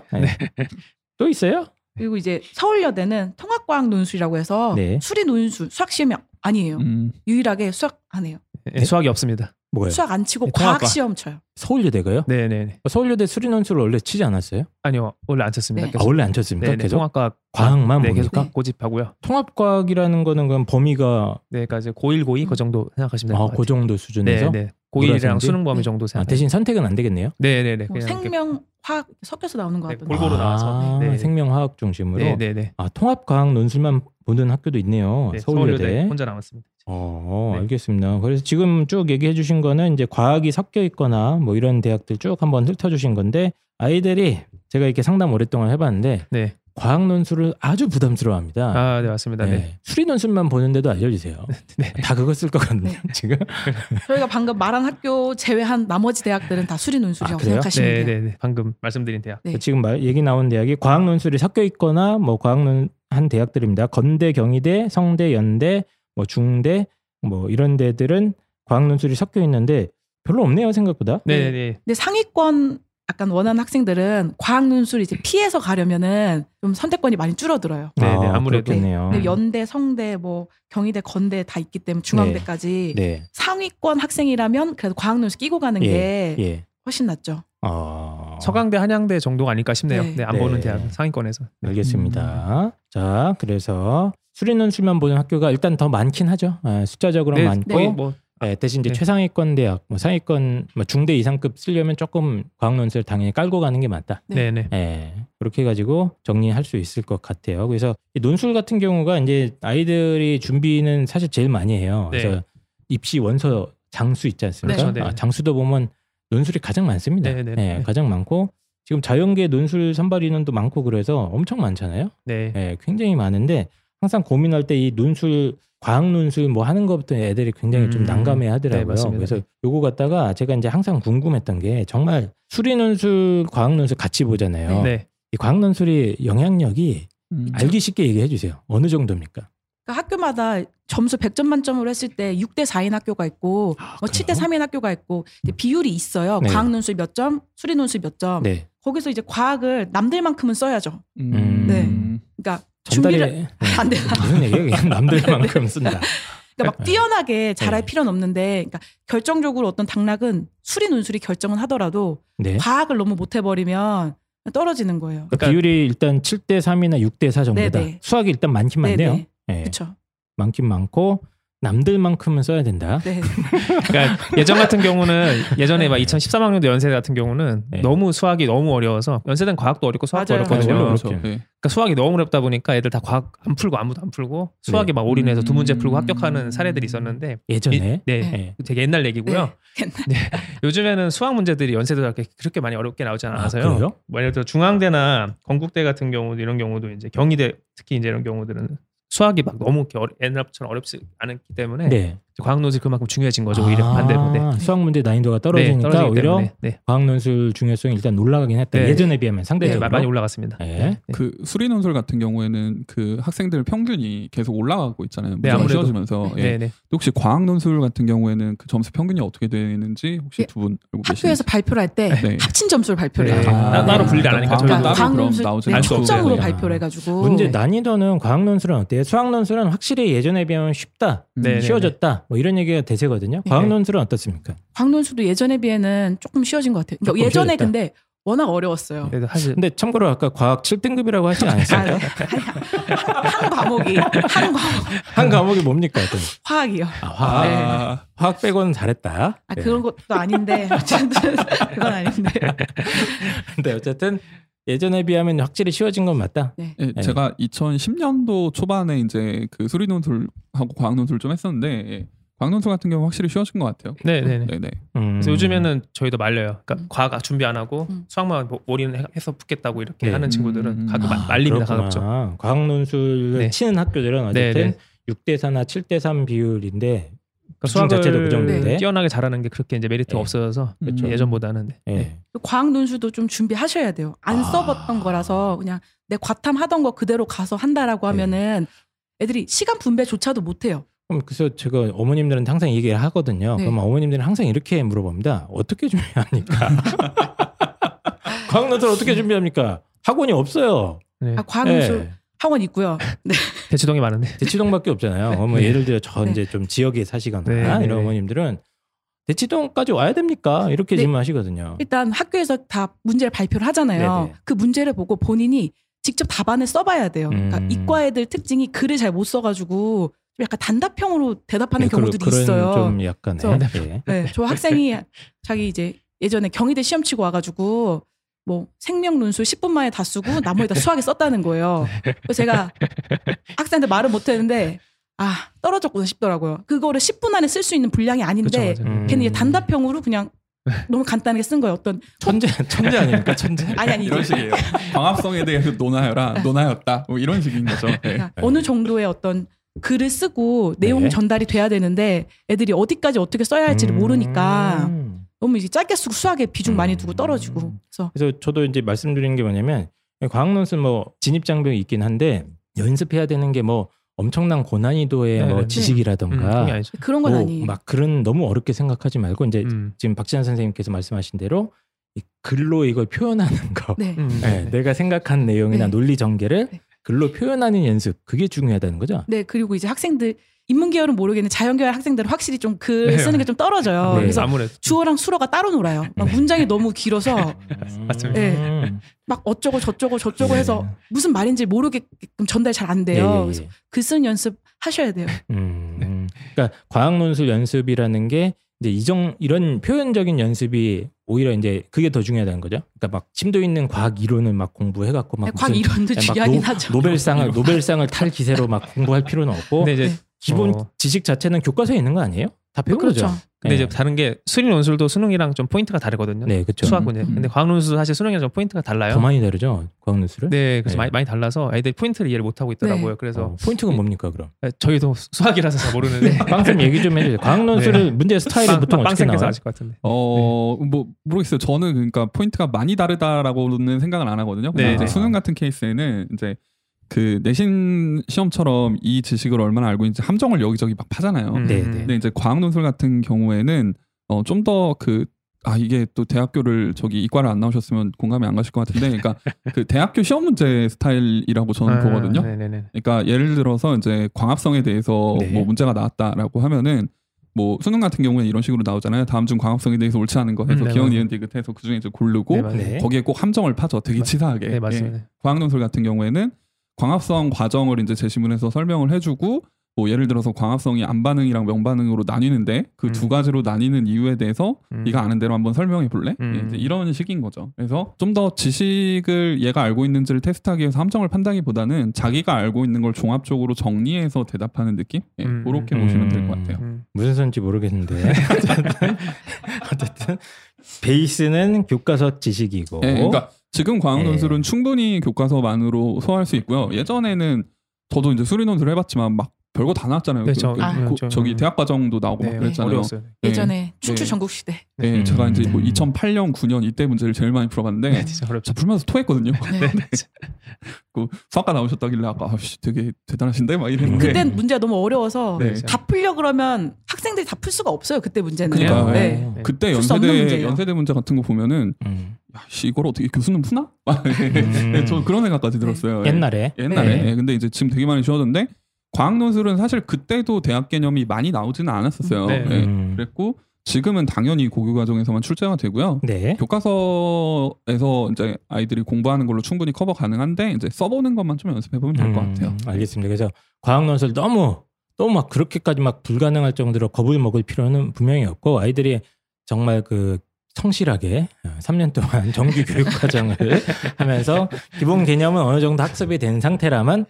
네. 또 있어요? 그리고 이제 서울여대는 통합과학 논술이라고 해서 네. 수리 논술 수학 시험이 아니에요. 음. 유일하게 수학 안 해요. 네, 수학이 없습니다. 뭐예요? 수학 안 치고 네, 과학 통합과. 시험 쳐요. 서울여대가요? 네, 네, 네. 서울여대 수리 논술을 원래 치지 않았어요? 아니요, 원래 안 쳤습니다. 네. 아, 원래 안 쳤습니까? 네, 네, 계속? 통합과 과학만 네, 계속 봅니까? 고집하고요. 통합과학이라는 거는 그럼 범위가 네, 그러니까 이제 고1, 고2 그 정도 생각하시면 될것 아, 같아요. 그 정도 수준에서 네, 네. 고1이랑 물화생인지? 수능 범위 네. 정도 아, 생각. 대신 선택은 안 되겠네요. 네 네 네. 뭐 그냥 이렇게- 생명, 화학 섞여서 나오는 것 네, 같던데. 골고루 나와서. 아, 네. 생명 화학 중심으로. 네 네 네. 아, 통합 과학 논술만 보는 학교도 있네요. 네, 서울여대. 서울여대 혼자 남았습니다. 어, 네. 알겠습니다. 그래서 지금 쭉 얘기해 주신 거는 이제 과학이 섞여 있거나 뭐 이런 대학들 쭉 한번 훑어 주신 건데 아이들이 제가 이렇게 상담 오랫동안 해 봤는데 네. 과학 논술을 아주 부담스러워합니다. 아, 네 맞습니다. 네. 네. 수리 논술만 보는데도 알려주세요. 네. 다 그거 쓸 거거든요. 네. 지금. 저희가 방금 말한 학교 제외한 나머지 대학들은 다 수리 논술이라고 아? 생각하시면 돼요. 네네네. 방금 말씀드린 대학. 네. 지금 말, 얘기 나온 대학이 과학 논술이 섞여 있거나 뭐 과학 논한 대학들입니다. 건대, 경희대, 성대, 연대, 뭐 중대 뭐 이런 데들은 과학 논술이 섞여 있는데 별로 없네요 생각보다. 네네네. 근데 상위권 약간 원하는 학생들은 과학 논술 이제 피해서 가려면은 좀 선택권이 많이 줄어들어요. 네네, 아무래도. 그렇겠네요. 근데 연대, 성대, 뭐 경희대, 건대 다 있기 때문에 중앙대까지 네. 상위권 학생이라면 그래도 과학 논술 끼고 가는 예. 게 예. 훨씬 낫죠. 어. 서강대, 한양대 정도가 아닐까 싶네요. 네. 네, 안 네. 보는 대학 상위권에서. 알겠습니다. 자, 그래서 수리 논술만 보는 학교가 일단 더 많긴 하죠. 아, 숫자적으로 네, 많고 뭐 예, 대신 이제 네. 최상위권 대학, 뭐 상위권 뭐 중대 이상급 쓰려면 조금 과학 논술 당연히 깔고 가는 게 맞다. 네. 네네. 예, 그렇게 해가지고 정리할 수 있을 것 같아요. 그래서 이 논술 같은 경우가 이제 아이들이 준비는 사실 제일 많이 해요. 네. 그래서 입시 원서 장수 있지 않습니까? 네. 아, 장수도 보면 논술이 가장 많습니다. 네, 네, 예, 네. 가장 많고 지금 자연계 논술 선발 인원도 많고 그래서 엄청 많잖아요. 네. 예, 굉장히 많은데 항상 고민할 때 이 논술 과학 논술 뭐 하는 것부터 애들이 굉장히 좀 음. 난감해 네, 하더라고요. 맞습니다. 그래서 요거 갖다가 제가 이제 항상 궁금했던 게 정말 수리 논술, 과학 논술 같이 보잖아요. 네. 이 과학 논술이 영향력이 음. 알기 쉽게 얘기해 주세요. 어느 정도입니까? 그러니까 학교마다 점수 100점 만점으로 했을 때 6대 4인 학교가 있고 아, 뭐 7대 그래요? 3인 학교가 있고 이제 비율이 있어요. 네. 과학 논술 몇 점, 수리 논술 몇 점. 네. 거기서 이제 과학을 남들만큼은 써야죠. 음. 네. 그러니까 전달이 준비를 네. 안 돼. 무슨 얘기예요? 그냥 남들만큼 쓴다. 그러니까 막 뛰어나게 잘할 네. 필요는 없는데 그러니까 결정적으로 어떤 당락은 수리 논술이 결정은 하더라도 네. 과학을 너무 못 해버리면 떨어지는 거예요. 그러니까 비율이 일단 7대 3이나 6대 4 정도다. 네네. 수학이 일단 많긴 많네요. 네. 그렇죠. 많긴 많고 남들만큼은 써야 된다. 네. 그러니까 예전 같은 경우는 예전에 막 2013학년도 연세대 같은 경우는 네. 너무 수학이 너무 어려워서 연세대는 과학도 어렵고 수학도 맞아요. 어렵거든요. 맞아요. 그렇죠. 네. 그러니까 수학이 너무 어렵다 보니까 애들 다 과학 안 풀고 아무도 안 풀고 수학에 네. 막 올인해서 두 문제 풀고 음. 합격하는 사례들이 있었는데 예전에 이- 네, 네. 되게 옛날 얘기고요. 네. 네. 요즘에는 수학 문제들이 연세대 그렇게 그렇게 많이 어렵게 나오지 않아서요. 아? 뭐 예를 들어 중앙대나 건국대 같은 경우도 이런 경우도 이제 경희대 특히 이제 이런 경우들은 수학이 막 너무 어려- 옛날처럼 어렵지 않기 때문에 네. 과학 논술이 그만큼 중요해진 거죠. 오히려 반대로. 네. 아, 수학 문제 난이도가 네, 떨어지니까 떨어지기 오히려. 네. 과학 논술 중요성이 일단 올라가긴 했다. 네. 예전에 비하면 네, 상대적으로 많이 올라갔습니다. 네. 네. 그 수리 논술 같은 경우에는 그 학생들 평균이 계속 올라가고 있잖아요. 네, 아무래도. 쉬워지면서. 예. 네, 네. 혹시 과학 논술 같은 경우에는 그 점수 평균이 어떻게 되는지 혹시 예, 두분 알고 학교에서 계시는지? 발표를 할때 네. 합친 점수를 발표를 네. 해요. 아, 따로 분리를 안 하니까 과학 저희도. 따로 과학 그럼 논술 나오지 네, 알수 없어요. 총점으로 네. 발표를 해가지고 문제 난이도는 과학 논술은 어때요? 수학 논술은 확실히 예전에 비하면 쉽다, 네, 네, 쉬워졌다, 뭐 이런 얘기가 대세거든요. 과학 네. 논술은 어떻습니까? 과학 논술도 예전에 비해는 조금 쉬워진 것 같아요. 그러니까 조금 예전에 쉬워졌다. 근데 워낙 어려웠어요. 네, 사실 근데 참고로 아까 과학 7등급이라고 하지 아, 않았어요? 한 과목이 한 과목 한 과목이 뭡니까? 어떤? 화학이요. 아, 화학. 네. 아, 화학 빼고는 잘했다. 아 네. 그런 것도 아닌데 어쨌든 그건 아닌데. 근데 어쨌든 예전에 비하면 확실히 쉬워진 건 맞다. 네. 예, 네. 제가 2010년도 초반에 이제 그 수리 논술하고 과학 논술 좀 했었는데 예, 과학 논술 같은 경우 확실히 쉬워진 것 같아요. 네, 네, 네. 음. 그래서 요즘에는 저희도 말려요. 그러니까 과학 준비 안 하고 음. 수학만 뭐 올인해서 붙겠다고 이렇게 네. 하는 음. 친구들은 가끔 아, 말립니다. 그렇구나. 가급적. 과학 논술을 네. 치는 학교들은 네, 어쨌든 네. 6대 4나 7대 3 비율인데 그러니까 수학 자체도 그 정도인데. 수학을 뛰어나게 잘하는 게 그렇게 이제 메리트가 네. 없어져서 그렇죠. 예전보다는 네. 예. 과학 논술도 좀 준비하셔야 돼요. 안 아. 써봤던 거라서 그냥 내 과탐 하던 거 그대로 가서 한다라고 네. 하면은 애들이 시간 분배조차도 못해요. 그럼 그래서 제가 어머님들한테 항상 얘기를 하거든요. 네. 그럼 어머님들은 항상 이렇게 물어봅니다. 어떻게 준비합니까? 과학 논술 어떻게 준비합니까? 학원이 없어요. 네. 아, 과학 논술 예. 학원 있고요. 네. 대치동에 많은데. 대치동밖에 없잖아요. 어머 네. 예를 들어 저 네. 이제 좀 지역에 사시거나 네, 네, 이런 네. 어머님들은 대치동까지 와야 됩니까? 이렇게 네. 질문하시거든요. 일단 학교에서 다 문제를 발표를 하잖아요. 네네. 그 문제를 보고 본인이 직접 답안을 써봐야 돼요. 그러니까 음. 이과 애들 특징이 글을 잘 못 써가지고 좀 약간 단답형으로 대답하는 네, 경우들이 그런 있어요. 좀 약간 예. 네, 저 학생이 자기 이제 예전에 경희대 시험 치고 와가지고 뭐 생명 논술 10분 만에 다 쓰고 나머지 다 수학에 썼다는 거예요. 그래서 제가 학생한테 말을 못 했는데 아 떨어졌구나 싶더라고요. 그거를 10분 안에 쓸 수 있는 분량이 그쵸, 아닌데 맞아요. 음. 걔는 이제 단답형으로 그냥 너무 간단하게 쓴 거예요. 어떤 천재 천재 아닙니까 천재? 아니 아니 이런 식이에요. 광합성에 대해서 논하여라, 논하였다. 뭐 이런 식인 거죠. 예. 그러니까 어느 정도의 어떤 글을 쓰고 내용 네. 전달이 돼야 되는데 애들이 어디까지 어떻게 써야 할지를 모르니까 음. 너무 이제 짧게 쓰고 수학에 비중 많이 두고 음. 떨어지고 그래서 그래서 저도 이제 말씀드리는 게 뭐냐면 과학 논술 뭐 진입 장벽이 있긴 한데 연습해야 되는 게 뭐 엄청난 고난이도의 네, 뭐 네. 음, 지식이라던가 그게 아니죠. 그런 건 뭐 아니에요. 막 그런 너무 어렵게 생각하지 말고 이제 음. 지금 박지한 선생님께서 말씀하신 대로 이 글로 이걸 표현하는 거. 네. 음. 네, 내가 생각한 내용이나 네. 논리 전개를 네. 글로 표현하는 연습 그게 중요하다는 거죠. 네, 그리고 이제 학생들 인문계열은 모르겠는데 자연계열 학생들은 확실히 좀글 네. 쓰는 게 좀 떨어져요. 네. 그래서 아무래도 주어랑 수어가 따로 놀아요. 막 문장이 너무 길어서 맞습니다. 네. 음. 막 어쩌고 저쩌고 저쩌고 네. 해서 무슨 말인지 모르게끔 전달 잘 안 돼요. 예, 예, 그래서 예. 글 쓰는 연습 하셔야 돼요. 음, 네. 음. 그러니까 과학 논술 연습이라는 게 이제 이정 이런 표현적인 연습이 오히려 이제 그게 더 중요하다는 거죠. 그러니까 막 심도 있는 과학 이론을 막 공부해 갖고 막 네, 과학 이론도 막 중요하긴 노- 하죠. 노벨상을 노벨상을 탈 기세로 막 공부할 필요는 없고 근데 이제 네. 기본 어. 지식 자체는 교과서에 있는 거 아니에요? 다 배운 그렇죠. 거죠. 근데 네. 이제 다른 게 수능 논술도 수능이랑 좀 포인트가 다르거든요. 네, 그렇죠. 수학 문제. 음. 근데 과학 논술도 사실 수능이랑 좀 포인트가 달라요. 더 많이 다르죠. 과학 논술은. 네, 그래서 네. 많이, 많이 달라서 애들이 포인트를 이해를 못 하고 있더라고요. 네. 그래서 어, 포인트가 뭡니까 그럼? 저희도 수학이라서 잘 모르는데 빵쌤 얘기 좀 해주세요. 과학 논술을 문제 스타일이 빵- 보통 어떻게 빵쌤께서 나와요? 아실 것 같은데. 어, 뭐 모르겠어요. 저는 그러니까 포인트가 많이 다르다라고는 생각을 안 하거든요. 근데 네, 이제 네. 수능 같은 케이스에는 이제 그 내신 시험처럼 이 지식을 얼마나 알고 있는지 함정을 여기저기 막 파잖아요. 음. 네, 네. 근데 이제 과학 논술 같은 경우에는 어, 좀 더 그 아 이게 또 대학교를 저기 이과를 안 나오셨으면 공감이 안 가실 것 같은데, 그러니까 그 대학교 시험 문제 스타일이라고 저는 아, 보거든요. 네네네. 그러니까 예를 들어서 이제 광합성에 대해서 네. 뭐 문제가 나왔다라고 하면은 뭐 수능 같은 경우는 이런 식으로 나오잖아요. 다음 중 광합성에 대해서 옳지 않은 거 해서 음, 네, 기억. 니은 디귿 해서 그 중에 이제 고르고 네. 네. 거기에 꼭 함정을 파죠. 되게 맞- 치사하게. 네, 맞습니다. 예. 과학 논술 같은 경우에는 광합성 과정을 이제 제시문에서 설명을 해주고 뭐 예를 들어서 광합성이 안반응이랑 명반응으로 나뉘는데 그두 음. 가지로 나뉘는 이유에 대해서 음. 네가 아는 대로 한번 설명해 볼래? 음. 예, 이제 이런 식인 거죠. 그래서 좀 더 지식을 얘가 알고 있는지를 테스트하기 위해서 함정을 판다기보다는 자기가 알고 있는 걸 종합적으로 정리해서 대답하는 느낌? 예, 음. 그렇게 음. 보시면 될 것 같아요. 음. 무슨 선지 모르겠는데 어쨌든 어쨌든 베이스는 교과서 지식이고 예, 그러니까 지금 과학 예. 논술은 충분히 교과서만으로 소화할 수 있고요. 예전에는 저도 이제 수리 논술 해봤지만 막 별거 다 나왔잖아요. 네, 그- 저- 그- 아. 고- 저- 저기 대학 과정도 나오고 네, 막 그랬잖아요. 어려웠어요. 예. 예전에 춘추 네. 전국 시대. 예, 음. 제가 이제 뭐 음. 2008년, 9년 이때 문제를 제일 많이 풀어봤는데 네, 진짜 어렵죠. 저 풀면서 토했거든요. 네. 그 수학과 나오셨다길래 아까 아씨 되게 대단하신데 막 이랬는데 그땐 문제가 너무 어려워서 네. 다 풀려 그러면 학생들이 다 풀 수가 없어요. 그때 문제는. 그러니까, 네. 네. 그때 연세대. 연세대 문제 같은 거 보면은 음. 야, 씨, 이걸 어떻게 교수는 푸나? 네, 저 그런 생각까지 들었어요. 예. 옛날에 옛날에. 네. 예, 근데 이제 지금 되게 많이 쉬워졌는데 과학 논술은 사실 그때도 대학 개념이 많이 나오지는 않았었어요. 네. 예, 음. 그랬고 지금은 당연히 고교 과정에서만 출제가 되고요. 네. 교과서에서 이제 아이들이 공부하는 걸로 충분히 커버 가능한데 이제 써보는 것만 좀 연습해 보면 될것 음, 같아요. 알겠습니다. 그래서 과학 논술 너무 너무 막 그렇게까지 막 불가능할 정도로 겁을 먹을 필요는 분명히 없고 아이들이 정말 그 성실하게 3년 동안 정규 교육 과정을 하면서 기본 개념은 어느 정도 학습이 된 상태라면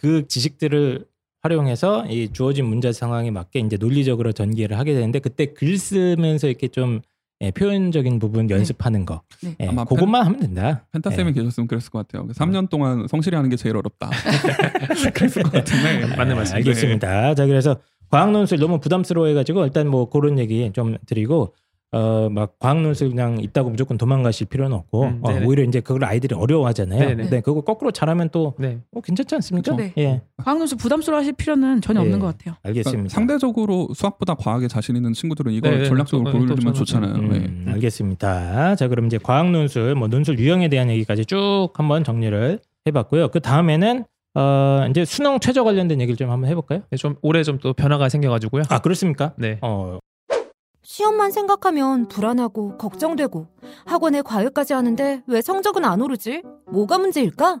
그 지식들을 활용해서 이 주어진 문제 상황에 맞게 이제 논리적으로 전개를 하게 되는데 그때 글 쓰면서 이렇게 좀 예, 표현적인 부분 연습하는 거 네. 예, 아마 그것만 하면 된다. 펜타 예. 쌤이 계셨으면 그랬을 것 같아요. 3년 동안 성실히 하는 게 제일 어렵다. 그랬을 것 같은데. 맞는 아, 말씀. 알겠습니다. 자 그래서 과학 논술 너무 부담스러워해가지고 일단 뭐 그런 얘기 좀 드리고 어 막 과학 논술 그냥 있다고 무조건 도망가실 필요는 없고 음, 어, 네네. 오히려 이제 그걸 아이들이 어려워하잖아요. 네네. 근데 그거 거꾸로 잘하면 또 네. 어, 괜찮지 않습니까? 그렇죠. 예, 과학논술 부담스러워하실 필요는 전혀 예. 없는 것 같아요. 알겠습니다. 그러니까 상대적으로 수학보다 과학에 자신 있는 친구들은 이걸 네, 네, 전략적으로 고르면 저는- 좋잖아요. 음, 네. 알겠습니다. 자, 그럼 이제 과학 논술, 뭐 논술 유형에 대한 얘기까지 쭉 한번 정리를 해봤고요. 그 다음에는 어, 이제 수능 최저 관련된 얘기를 좀 한번 해볼까요? 네, 좀 올해 좀 또 변화가 생겨가지고요. 아, 그렇습니까? 네. 어, 시험만 생각하면 불안하고 걱정되고 학원에 과외까지 하는데 왜 성적은 안 오르지? 뭐가 문제일까?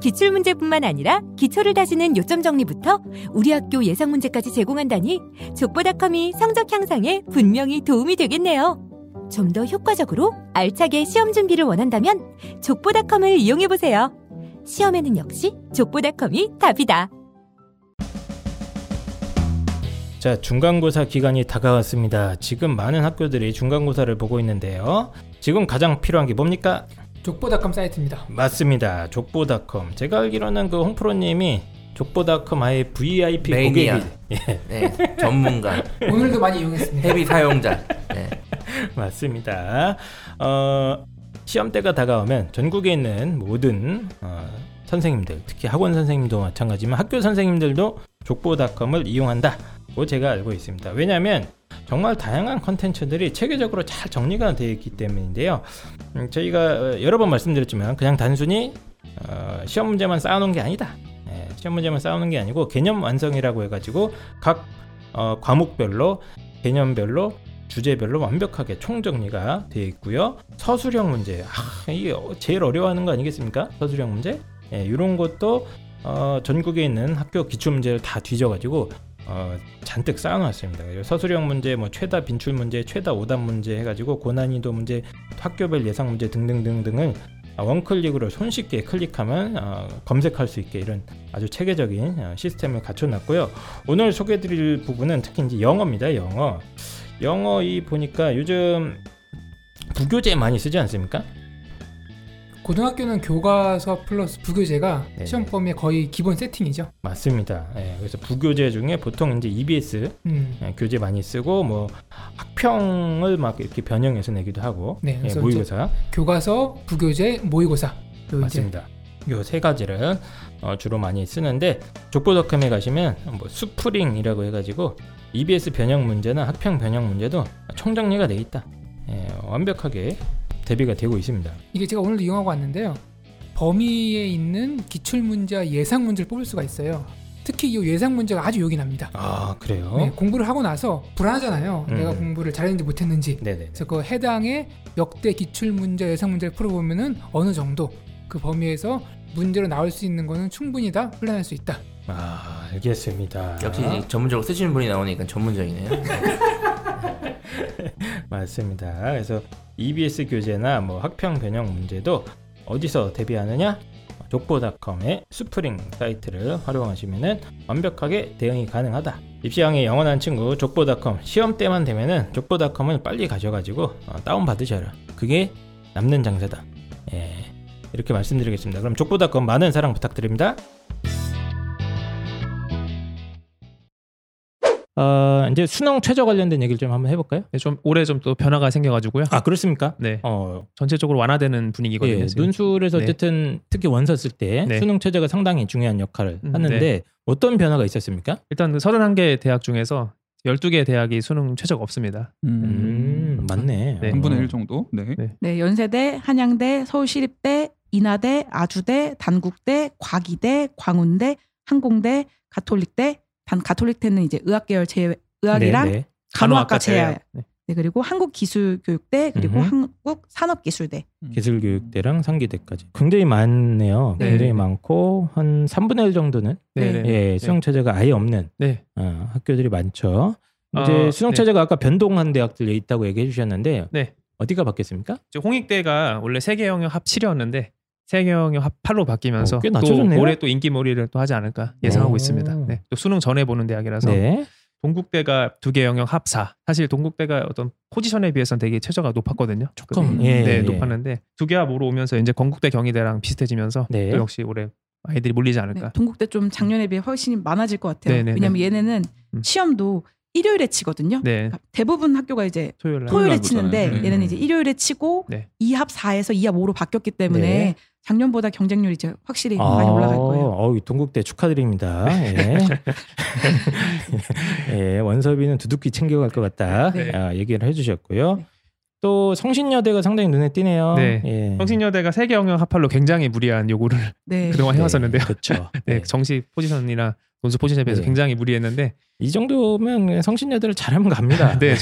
기출 문제뿐만 아니라 기초를 다지는 요점 정리부터 우리 학교 예상 문제까지 제공한다니 족보닷컴이 성적 향상에 분명히 도움이 되겠네요. 좀 더 효과적으로 알차게 시험 준비를 원한다면 족보닷컴을 이용해 보세요. 시험에는 역시 족보닷컴이 답이다. 자, 중간고사 기간이 다가왔습니다. 지금 많은 학교들이 중간고사를 보고 있는데요. 지금 가장 필요한 게 뭡니까? 족보닷컴 사이트입니다. 맞습니다. 족보닷컴. 제가 알기로는 그 홍프로님이 족보닷컴 아예 VIP 매니아. 고객이 예, 네, 전문가, 오늘도 많이 이용했습니다. 헤비 사용자. 네. 맞습니다. 어, 시험 때가 다가오면 전국에 있는 모든 어, 선생님들, 특히 학원 선생님도 마찬가지지만 학교 선생님들도 족보닷컴을 이용한다고 제가 알고 있습니다. 왜냐하면 정말 다양한 컨텐츠들이 체계적으로 잘 정리가 되어 있기 때문인데요. 음, 저희가 어, 여러 번 말씀드렸지만 그냥 단순히 어, 시험 문제만 쌓아놓은 게 아니다. 예, 시험 문제만 쌓아놓은 게 아니고 개념 완성이라고 해가지고 각 어, 과목별로 개념별로 주제별로 완벽하게 총정리가 되어 있고요. 서술형 문제, 아, 이게 어- 제일 어려워하는 거 아니겠습니까? 서술형 문제, 예, 이런 것도 어, 전국에 있는 학교 기출 문제를 다 뒤져가지고 어, 잔뜩 쌓아놨습니다. 서술형 문제, 뭐 최다 빈출 문제, 최다 오답 문제 해가지고 고난이도 문제, 학교별 예상 문제 등등등등을 아, 원클릭으로 손쉽게 클릭하면 어, 검색할 수 있게 이런 아주 체계적인 어, 시스템을 갖춰놨고요. 오늘 소개해드릴 부분은 특히 이제 영어입니다. 영어. 영어 이 보니까 요즘 부교재 많이 쓰지 않습니까? 고등학교는 교과서 플러스 부교재가 네. 시험 범위의 거의 기본 세팅이죠. 맞습니다. 예, 그래서 부교재 중에 보통 이제 EBS 음. 예, 교재 많이 쓰고 뭐 학평을 막 이렇게 변형해서 내기도 하고 네, 예, 그래서 모의고사 교과서, 부교재, 모의고사. 요 이제 맞습니다. 요 세 가지를 어, 주로 많이 쓰는데 족보닷컴에 가시면 뭐 수프링이라고 해가지고 EBS 변형 문제나 학평 변형 문제도 총정리가 돼 있다. 예, 완벽하게 대비가 되고 있습니다. 이게 제가 오늘도 이용하고 왔는데요. 범위에 있는 기출 문제와 예상 문제를 뽑을 수가 있어요. 특히 이 예상 문제가 아주 요긴합니다. 아 그래요? 네, 공부를 하고 나서 불안하잖아요. 음. 내가 공부를 잘했는지 못했는지. 네네. 그래서 그 해당의 역대 기출 문제, 예상 문제를 풀어보면은 어느 정도 그 범위에서 문제로 나올 수 있는 거는 충분히 다 풀어낼 수 있다. 아 알겠습니다. 역시 전문적으로 쓰시는 분이 나오니까 전문적이네요. 맞습니다. 그래서 EBS 교재나 뭐 학평 변형 문제도 어디서 대비하느냐? 족보닷컴의 스프링 사이트를 활용하시면은 완벽하게 대응이 가능하다. 입시왕의 영원한 친구 족보닷컴 시험 때만 되면은 족보닷컴을 빨리 가져가지고 어, 다운 받으셔라. 그게 남는 장사다. 예, 이렇게 말씀드리겠습니다. 그럼 족보닷컴 많은 사랑 부탁드립니다. 어, 이제 수능 최저 관련된 얘기를 좀 한번 해볼까요? 네, 좀 올해 좀 또 변화가 생겨가지고요. 아 그렇습니까? 네, 어, 전체적으로 완화되는 분위기거든요. 예. 논술에서 네. 어쨌든 특히 원서 쓸때 네. 수능 최저가 상당히 중요한 역할을 음, 하는데 네. 어떤 변화가 있었습니까? 일단 그 31개 대학 중에서 12개 대학이 수능 최저가 없습니다. 음, 맞네. 네. 어. 3분의 1 정도. 네. 네. 네, 연세대, 한양대, 서울시립대, 인하대, 아주대, 단국대, 과기대, 광운대, 항공대, 가톨릭대, 단 가톨릭대는 이제 의학계열 제외, 의학이랑 네, 네. 간호학과 제외. 네. 네, 그리고 한국기술교육대, 그리고 음흠. 한국산업기술대. 기술교육대랑 상기대까지 굉장히 많네요. 네. 굉장히 많고 한 3분의 1 정도는 네, 네. 예, 수능 최저가 아예 없는 네. 어, 학교들이 많죠. 이제 어, 수능 네. 최저가 아까 변동한 대학들 있다고 얘기해 주셨는데 네. 어디가 바뀌었습니까? 이제 홍익대가 원래 세계 영역 합 7이었는데 합 8로 바뀌면서 어, 꽤또 낮춰졌네요. 올해 또 인기몰이를 또 하지 않을까 예상하고 오. 있습니다. 네. 또 수능 전에 보는 대학이라서 네. 동국대가 두 개 영역 합 4. 사실 동국대가 어떤 포지션에 비해서는 되게 최저가 높았거든요. 조금, 그- 예, 네, 예. 높았는데 두 개 합으로 오면서 이제 건국대 경희대랑 비슷해지면서 네. 또 역시 올해 아이들이 몰리지 네, 않을까. 동국대 좀 작년에 비해 훨씬 많아질 것 같아요. 네, 네, 왜냐면 얘네는 음. 시험도 일요일에 치거든요. 네. 그러니까 대부분 학교가 이제 토요일 날. 토요일에 치는데 보잖아요. 얘는 음. 이제 일요일에 치고 네. 2합 4에서 2합 5로 바뀌었기 때문에 네. 작년보다 경쟁률이 이제 확실히 많이 올라갈 거예요. 어우, 동국대 축하드립니다. 예. 예, 원섭이는 두둑히 챙겨갈 것 같다. 네. 아, 얘기를 해주셨고요. 네. 또 성신여대가 상당히 눈에 띄네요. 네. 예. 성신여대가 세계 영역 합할로 굉장히 무리한 요구를 네. 그동안 해왔었는데요. 그렇죠. 네, 정시 포지션이나 논술 포지션에 비해서 네. 굉장히 무리했는데 이 정도면 성신여대를 잘하면 갑니다. 네,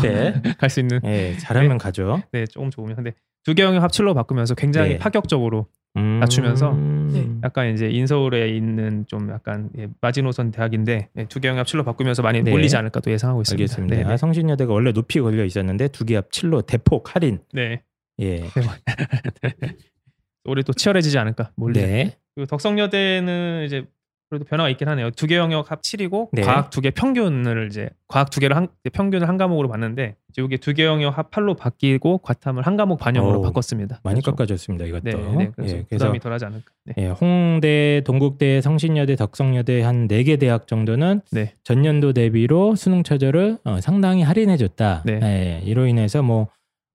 때. 갈수 있는 예, 잘하면 가죠. 네 조금 좋으면 근데 두개 영역 합칠로 바꾸면서 굉장히 네. 파격적으로 음. 낮추면서 네. 약간 이제 인서울에 있는 좀 약간 예, 마지노선 대학인데 네, 두개 영역 합칠로 바꾸면서 많이 네. 몰리지 않을까 또 예상하고 있습니다. 알겠습니다. 네, 네. 성신여대가 원래 높이 걸려 있었는데 두 개합 7로 대폭 할인. 네. 예. 올해 또 치열해지지 않을까 몰리. 네. 그리고 덕성여대는 이제 그래도 변화가 있긴 하네요. 두 개 영역 합 7이고 네. 과학 두 개 평균을 이제 과학 두 개를 한 평균을 한 과목으로 봤는데 이제 이게 두 개 영역 합 8로 바뀌고 과탐을 한 과목 반영으로 어우, 바꿨습니다. 많이 그래서 깎아줬습니다. 이것도. 네, 네. 그래서 예, 부담이 덜하지 않을까. 네. 예, 홍대, 동국대, 성신여대, 덕성여대 한 네 개 대학 정도는 네. 전년도 대비로 수능 최저를 어, 상당히 할인해줬다. 네. 예, 이로 인해서 뭐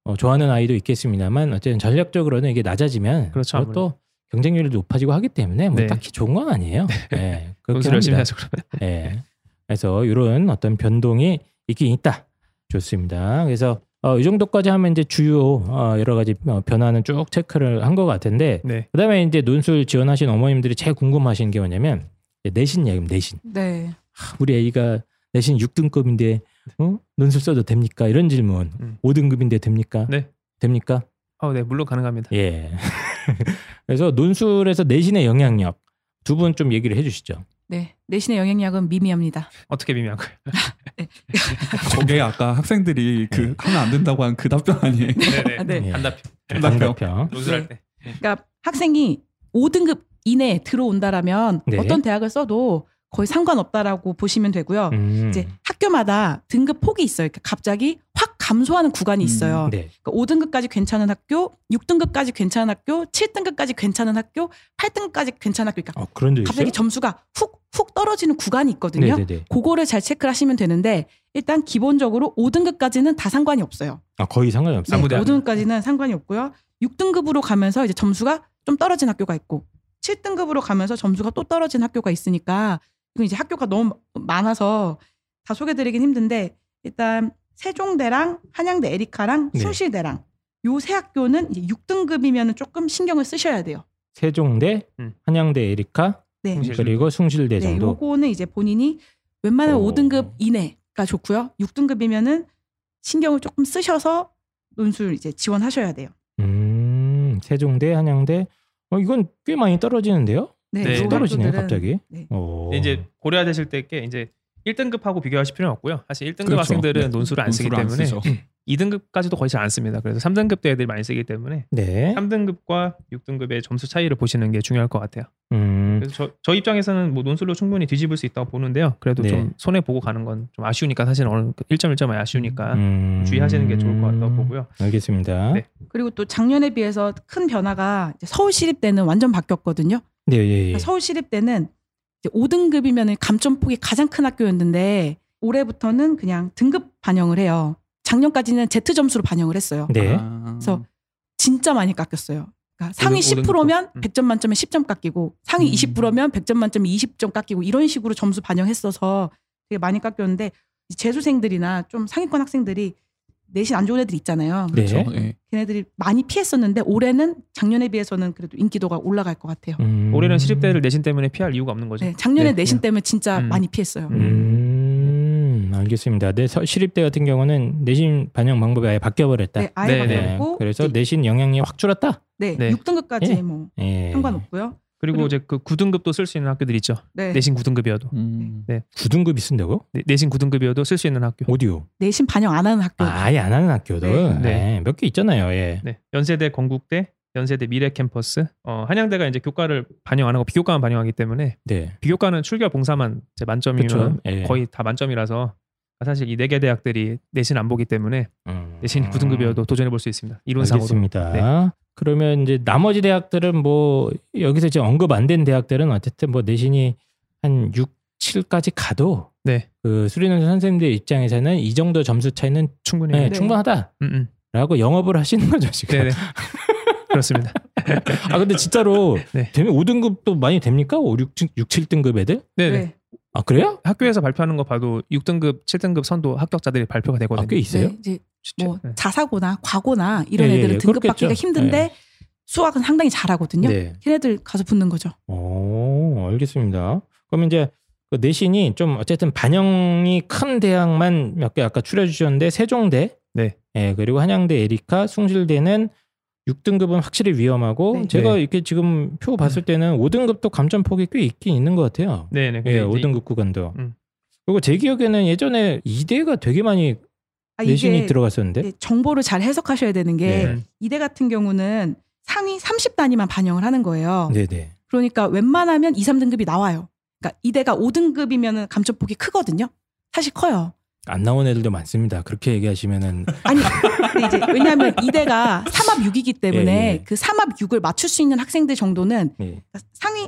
어, 좋아하는 아이도 있겠습니다만 어쨌든 전략적으로는 이게 낮아지면 그렇죠, 또 경쟁률이 높아지고 하기 때문에 뭐 네. 딱히 좋은 건 아니에요. 예, 그렇게 논술 열심히. 해서 그러면. 예. 그래서 이런 어떤 변동이 있긴 있다. 좋습니다. 그래서 어, 이 정도까지 하면 이제 주요 어, 여러 가지 어, 변화는 쭉 체크를 한 것 같은데 네. 그다음에 이제 논술 지원하신 어머님들이 제일 궁금하신 게 뭐냐면 내신 얘기입니다. 내신. 네. 하, 우리 애기가 내신 6등급인데 어? 논술 써도 됩니까? 이런 질문. 음. 5등급인데 됩니까? 네. 됩니까? 어, 네, 물론 가능합니다. 예. 그래서 논술에서 내신의 영향력 두 분 좀 얘기를 해주시죠. 네. 내신의 영향력은 미미합니다. 어떻게 비밀한 거예요? 저게 아까 학생들이 그 하면 안 된다고 한 그 답변 아니에요? 네, 아, 네. 예. 단답 단답형. 논술할 때. 그러니까 학생이 5등급 이내에 들어온다라면 네. 어떤 대학을 써도 거의 상관없다라고 보시면 되고요. 음. 이제 학교마다 등급 폭이 있어요. 그러니까 갑자기 확 감소하는 구간이 있어요. 네. 그러니까 5등급까지 괜찮은 학교, 6등급까지 괜찮은 학교, 7등급까지 괜찮은 학교, 8등급까지 괜찮은 학교. 그러니까 어, 그런 적 있어요? 갑자기 점수가 훅 훅 떨어지는 구간이 있거든요. 네네네. 그거를 잘 체크를 하시면 되는데 일단 기본적으로 5등급까지는 다 상관이 없어요. 아 거의 상관이 없어요. 네, 아무데나. 5등급까지는 상관이 없고요. 6등급으로 가면서 이제 점수가 좀 떨어진 학교가 있고 7등급으로 가면서 점수가 또 떨어진 학교가 있으니까 이건 이제 학교가 너무 많아서 다 소개드리긴 힘든데 일단 세종대랑 한양대 에리카랑 네. 숭실대랑 요 세 학교는 이제 6등급이면 조금 신경을 쓰셔야 돼요. 세종대, 음. 한양대 에리카, 네. 그리고 숭실대 네, 정도. 요거는 이제 본인이 웬만하면 어. 5등급 이내가 좋고요. 6등급이면은 신경을 조금 쓰셔서 논술 이제 지원하셔야 돼요. 음, 세종대, 한양대. 어 이건 꽤 많이 떨어지는데요? 네, 네. 요 떨어지네요, 갑자기. 네. 어. 근데 이제 고려되실 때께 이제 1등급하고 비교하실 필요는 없고요. 사실 1등급 그렇죠. 학생들은 네. 논술을 안 쓰기 논술을 안 때문에 쓰죠. 2등급까지도 거의 잘 안 씁니다. 그래서 3등급 대 애들이 많이 쓰기 때문에 네. 3등급과 6등급의 점수 차이를 보시는 게 중요할 것 같아요. 음. 그래서 저, 저 입장에서는 뭐 논술로 충분히 뒤집을 수 있다고 보는데요. 그래도 네. 좀 손해 보고 가는 건 좀 아쉬우니까 사실 어느 1점 1점이 아쉬우니까 음. 주의하시는 게 좋을 것 같다고 보고요. 알겠습니다. 네. 그리고 또 작년에 비해서 큰 변화가 이제 서울 시립대는 완전 바뀌었거든요. 네, 예, 예. 서울 시립대는 이제 5등급이면 감점폭이 가장 큰 학교였는데 올해부터는 그냥 등급 반영을 해요. 작년까지는 Z 점수로 반영을 했어요. 네. 아. 그래서 진짜 많이 깎였어요. 그러니까 상위 5등 10%면 음. 100점 만점에 10점 깎이고 상위 음. 20%면 100점 만점에 20점 깎이고 이런 식으로 점수 반영했어서 되게 많이 깎였는데 이 재수생들이나 좀 상위권 학생들이 내신 안 좋은 애들 있잖아요. 네. 그렇죠. 예. 걔네들이 많이 피했었는데 올해는 작년에 비해서는 그래도 인기도가 올라갈 것 같아요. 음. 올해는 시립대를 내신 때문에 피할 이유가 없는 거죠. 네, 작년에 네. 내신 때문에 진짜 음. 많이 피했어요. 음, 알겠습니다. 네, 서- 시립대 같은 경우는 내신 반영 방법이 아예 바뀌어 버렸다. 네, 아예 네, 네. 바뀌었고 그래서 내신 영향이 확 줄었다. 네, 네. 6등급까지 예. 뭐 예. 상관없고요. 그리고 그리고- 이제 그 9등급도 쓸 수 있는 학교들 있죠. 네, 내신 9등급이어도 음. 9등급이 쓴다고? 네, 내신 9등급이어도 쓸 수 있는 학교. 어디요? 내신 반영 안 하는 학교. 아, 아예 안 하는 학교들. 네. 네. 몇 개 있잖아요. 예. 네, 연세대, 건국대, 연세대 미래 캠퍼스. 어, 한양대가 이제 교과를 반영 안 하고 비교과만 반영하기 때문에 네. 비교과는 출결 봉사만 이제 만점이면. 예. 거의 다 만점이라서 사실 이 네 개 대학들이 내신 안 보기 때문에 음. 내신이 9등급이어도 도전해 볼 수 있습니다. 이론상으로. 알겠습니다. 네. 그러면 이제 나머지 대학들은 뭐 여기서 지금 언급 안 된 대학들은 어쨌든 뭐 내신이 한 6, 67까지 가도 네. 그 수리논술 선생님들 입장에서는 이 정도 점수 차이는 충분히. 네, 네. 충분하다라고 음, 음. 영업을 하시는 거죠 지금. 네네. 그렇습니다. 아 근데 진짜로 네. 되면 5등급도 많이 됩니까? 5, 6, 6 7등급 애들? 네. 아 그래요? 학교에서 발표하는 거 봐도 6등급, 7등급 선도 합격자들이 발표가 되거든요. 아, 꽤 있어요? 네, 이제 뭐 네. 자사고나 과고나 이런 예, 예, 애들은 예, 등급 그렇겠죠. 받기가 힘든데 수학은 상당히 잘하거든요. 네. 걔네들 가서 붙는 거죠. 오, 알겠습니다. 그럼 이제 그 내신이 좀 어쨌든 반영이 큰 대학만 몇 개 아까 추려주셨는데 세종대, 네. 예, 그리고 한양대 에리카, 숭실대는 6등급은 확실히 위험하고 네. 제가 네. 이렇게 지금 표 봤을 때는 5등급도 감점폭이 꽤 있긴 있는 것 같아요. 네 네. 예, 근데 이제 5등급 구간도. 음. 그리고 제 기억에는 예전에 이대가 되게 많이 아, 내신이 이게 들어갔었는데. 네, 정보를 잘 해석하셔야 되는 게 네. 이대 같은 경우는 상위 30단위만 반영을 하는 거예요. 네 네. 그러니까 웬만하면 2, 3등급이 나와요. 그러니까 이대가 5등급이면 감점폭이 크거든요. 사실 커요. 안 나온 애들도 많습니다. 그렇게 얘기하시면은 아니, 근데 이제 왜냐하면 이대가 3합 6이기 때문에 예, 예. 그 3합 6을 맞출 수 있는 학생들 정도는 예. 상위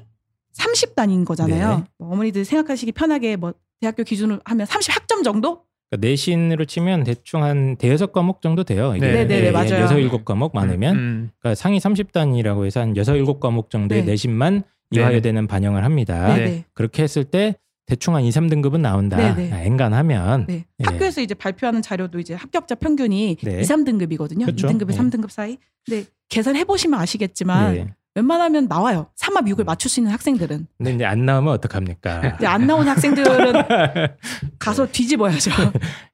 30단인 거잖아요. 네. 뭐 어머니들 생각하시기 편하게 뭐 대학교 기준으로 하면 30학점 정도? 그러니까 내신으로 치면 대충 한 대여섯 과목 정도 돼요. 네, 네, 네, 맞아요. 여섯 일곱 과목 많으면 음, 그러니까 상위 30단이라고 해서 한 여섯 일곱 과목 정도의 네. 내신만 네. 이화여대는 반영을 합니다. 네. 네. 그렇게 했을 때 대충 한 2, 3등급은 나온다. 네, 네. 아, 엔간하면 네. 예. 학교에서 이제 발표하는 자료도 이제 합격자 평균이 네. 2, 3등급이거든요. 그쵸. 2등급에 네. 3등급 사이. 근데 계산해 보시면 아시겠지만 네. 웬만하면 나와요. 3합 6을 맞출 수 있는 학생들은. 근데 이제 안 나오면 어떡합니까? 근데 안 나온 학생들은 가서 뒤집어야죠.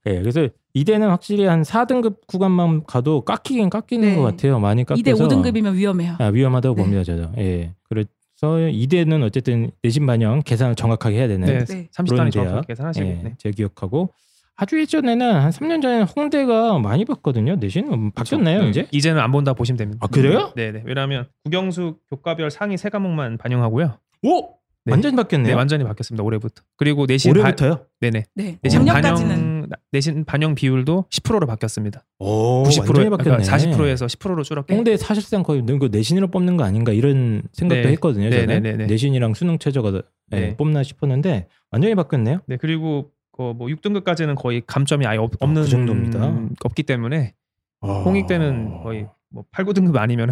예, 그래서 이대는 확실히 한 4등급 구간만 가도 깎이긴 깎이는 네. 것 같아요. 많이 깎여서 2대 5등급이면 위험해요. 아, 위험하다고 네. 봅니다, 저도. 예. 그래 서 이대는 어쨌든 내신 반영 계산을 정확하게 해야 되는 네. 네. 30단위 그런 정확하게 대학. 계산하시고. 예, 네. 제 기억하고 아주 예전에는 한 3년 전에 홍대가 많이 봤거든요. 내신 음, 바뀌었나요, 네. 이제? 이제는 안 본다 보시면 됩니다. 아, 그래요? 네네. 왜냐하면 국영수 교과별 상위 세 과목만 반영하고요. 오, 네. 완전히 바뀌었네요. 네, 완전히 바뀌었습니다. 올해부터. 그리고 내신 올해부터요? 반, 네네. 네. 내신 작년까지는 반영 내신 반영 비율도 10%로 바뀌었습니다. 오, 90%에 완전히 바뀌었네. 그러니까 40%에서 10%로 줄었고. 홍대 사실상 거의 그 내신으로 뽑는 거 아닌가 이런 생각도 네. 했거든요. 네, 저는 네, 네, 네. 내신이랑 수능 최저가 예, 네. 뽑나 싶었는데 완전히 바뀌었네요. 네 그리고 그뭐 6등급까지는 거의 감점이 아예 없, 없는 그 정도입니다. 음, 없기 때문에 아, 홍익 때는 거의 뭐 8, 9등급 아니면.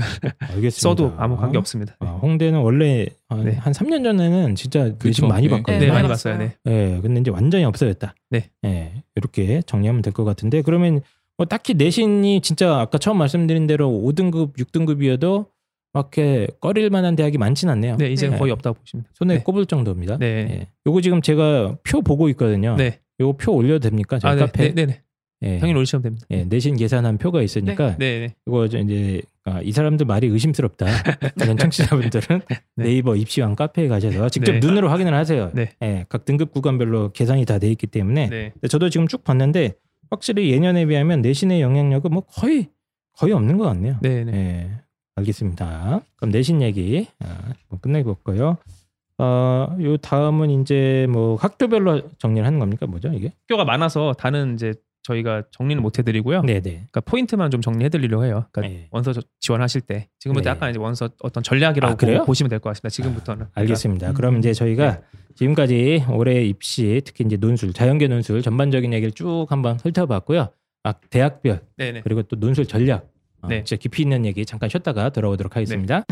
써도 아무 관계 없습니다. 아, 홍대는 원래 한, 네. 한 3년 전에는 진짜 내신 그쵸. 많이 네. 봤거든요. 네, 많이 봤어요. 네. 예, 근데 이제 완전히 없어졌다. 네. 예, 이렇게 정리하면 될 것 같은데 그러면 뭐 딱히 내신이 진짜 아까 처음 말씀드린 대로 5등급, 6등급이어도 막 이렇게 꺼릴 만한 대학이 많진 않네요. 네, 이제는 네. 거의 없다고 보시면. 손에 네. 꼽을 정도입니다. 네. 예. 요거 지금 제가 표 보고 있거든요. 네. 요거 표 올려도 됩니까? 저희 아, 네. 카페. 네, 네, 네. 예. 당연히 올리시면 됩니다. 예, 내신 계산한 표가 있으니까 네, 네. 이거 저 이제 아, 이 사람들 말이 의심스럽다. 그런 청취자분들은 네. 네이버 입시왕 카페에 가셔서 직접 네. 눈으로 확인을 하세요. 네. 예, 각 등급 구간별로 계산이 다 돼 있기 때문에 네. 저도 지금 쭉 봤는데 확실히 예년에 비하면 내신의 영향력은 뭐 거의 거의 없는 것 같네요. 네, 네. 예, 알겠습니다. 그럼 내신 얘기 아, 뭐 끝내볼까요? 어, 요 다음은 이제 뭐 학교별로 정리를 하는 겁니까? 뭐죠 이게? 학교가 많아서 다는 이제 저희가 정리는 못 해드리고요. 네네. 그러니까 포인트만 좀 정리해드리려고 해요. 그러니까 네. 원서 저- 지원하실 때 지금부터 네. 약간 이제 원서 어떤 전략이라고 아, 그래요? 보- 보시면 될 것 같습니다. 지금부터는. 알겠습니다. 음. 그럼 이제 저희가 지금까지 올해 입시 특히 이제 논술, 자연계 논술 전반적인 얘기를 쭉 한번 훑어봤고요. 아, 대학별 네네. 그리고 또 논술 전략 어, 네. 진짜 깊이 있는 얘기 잠깐 쉬었다가 돌아오도록 하겠습니다.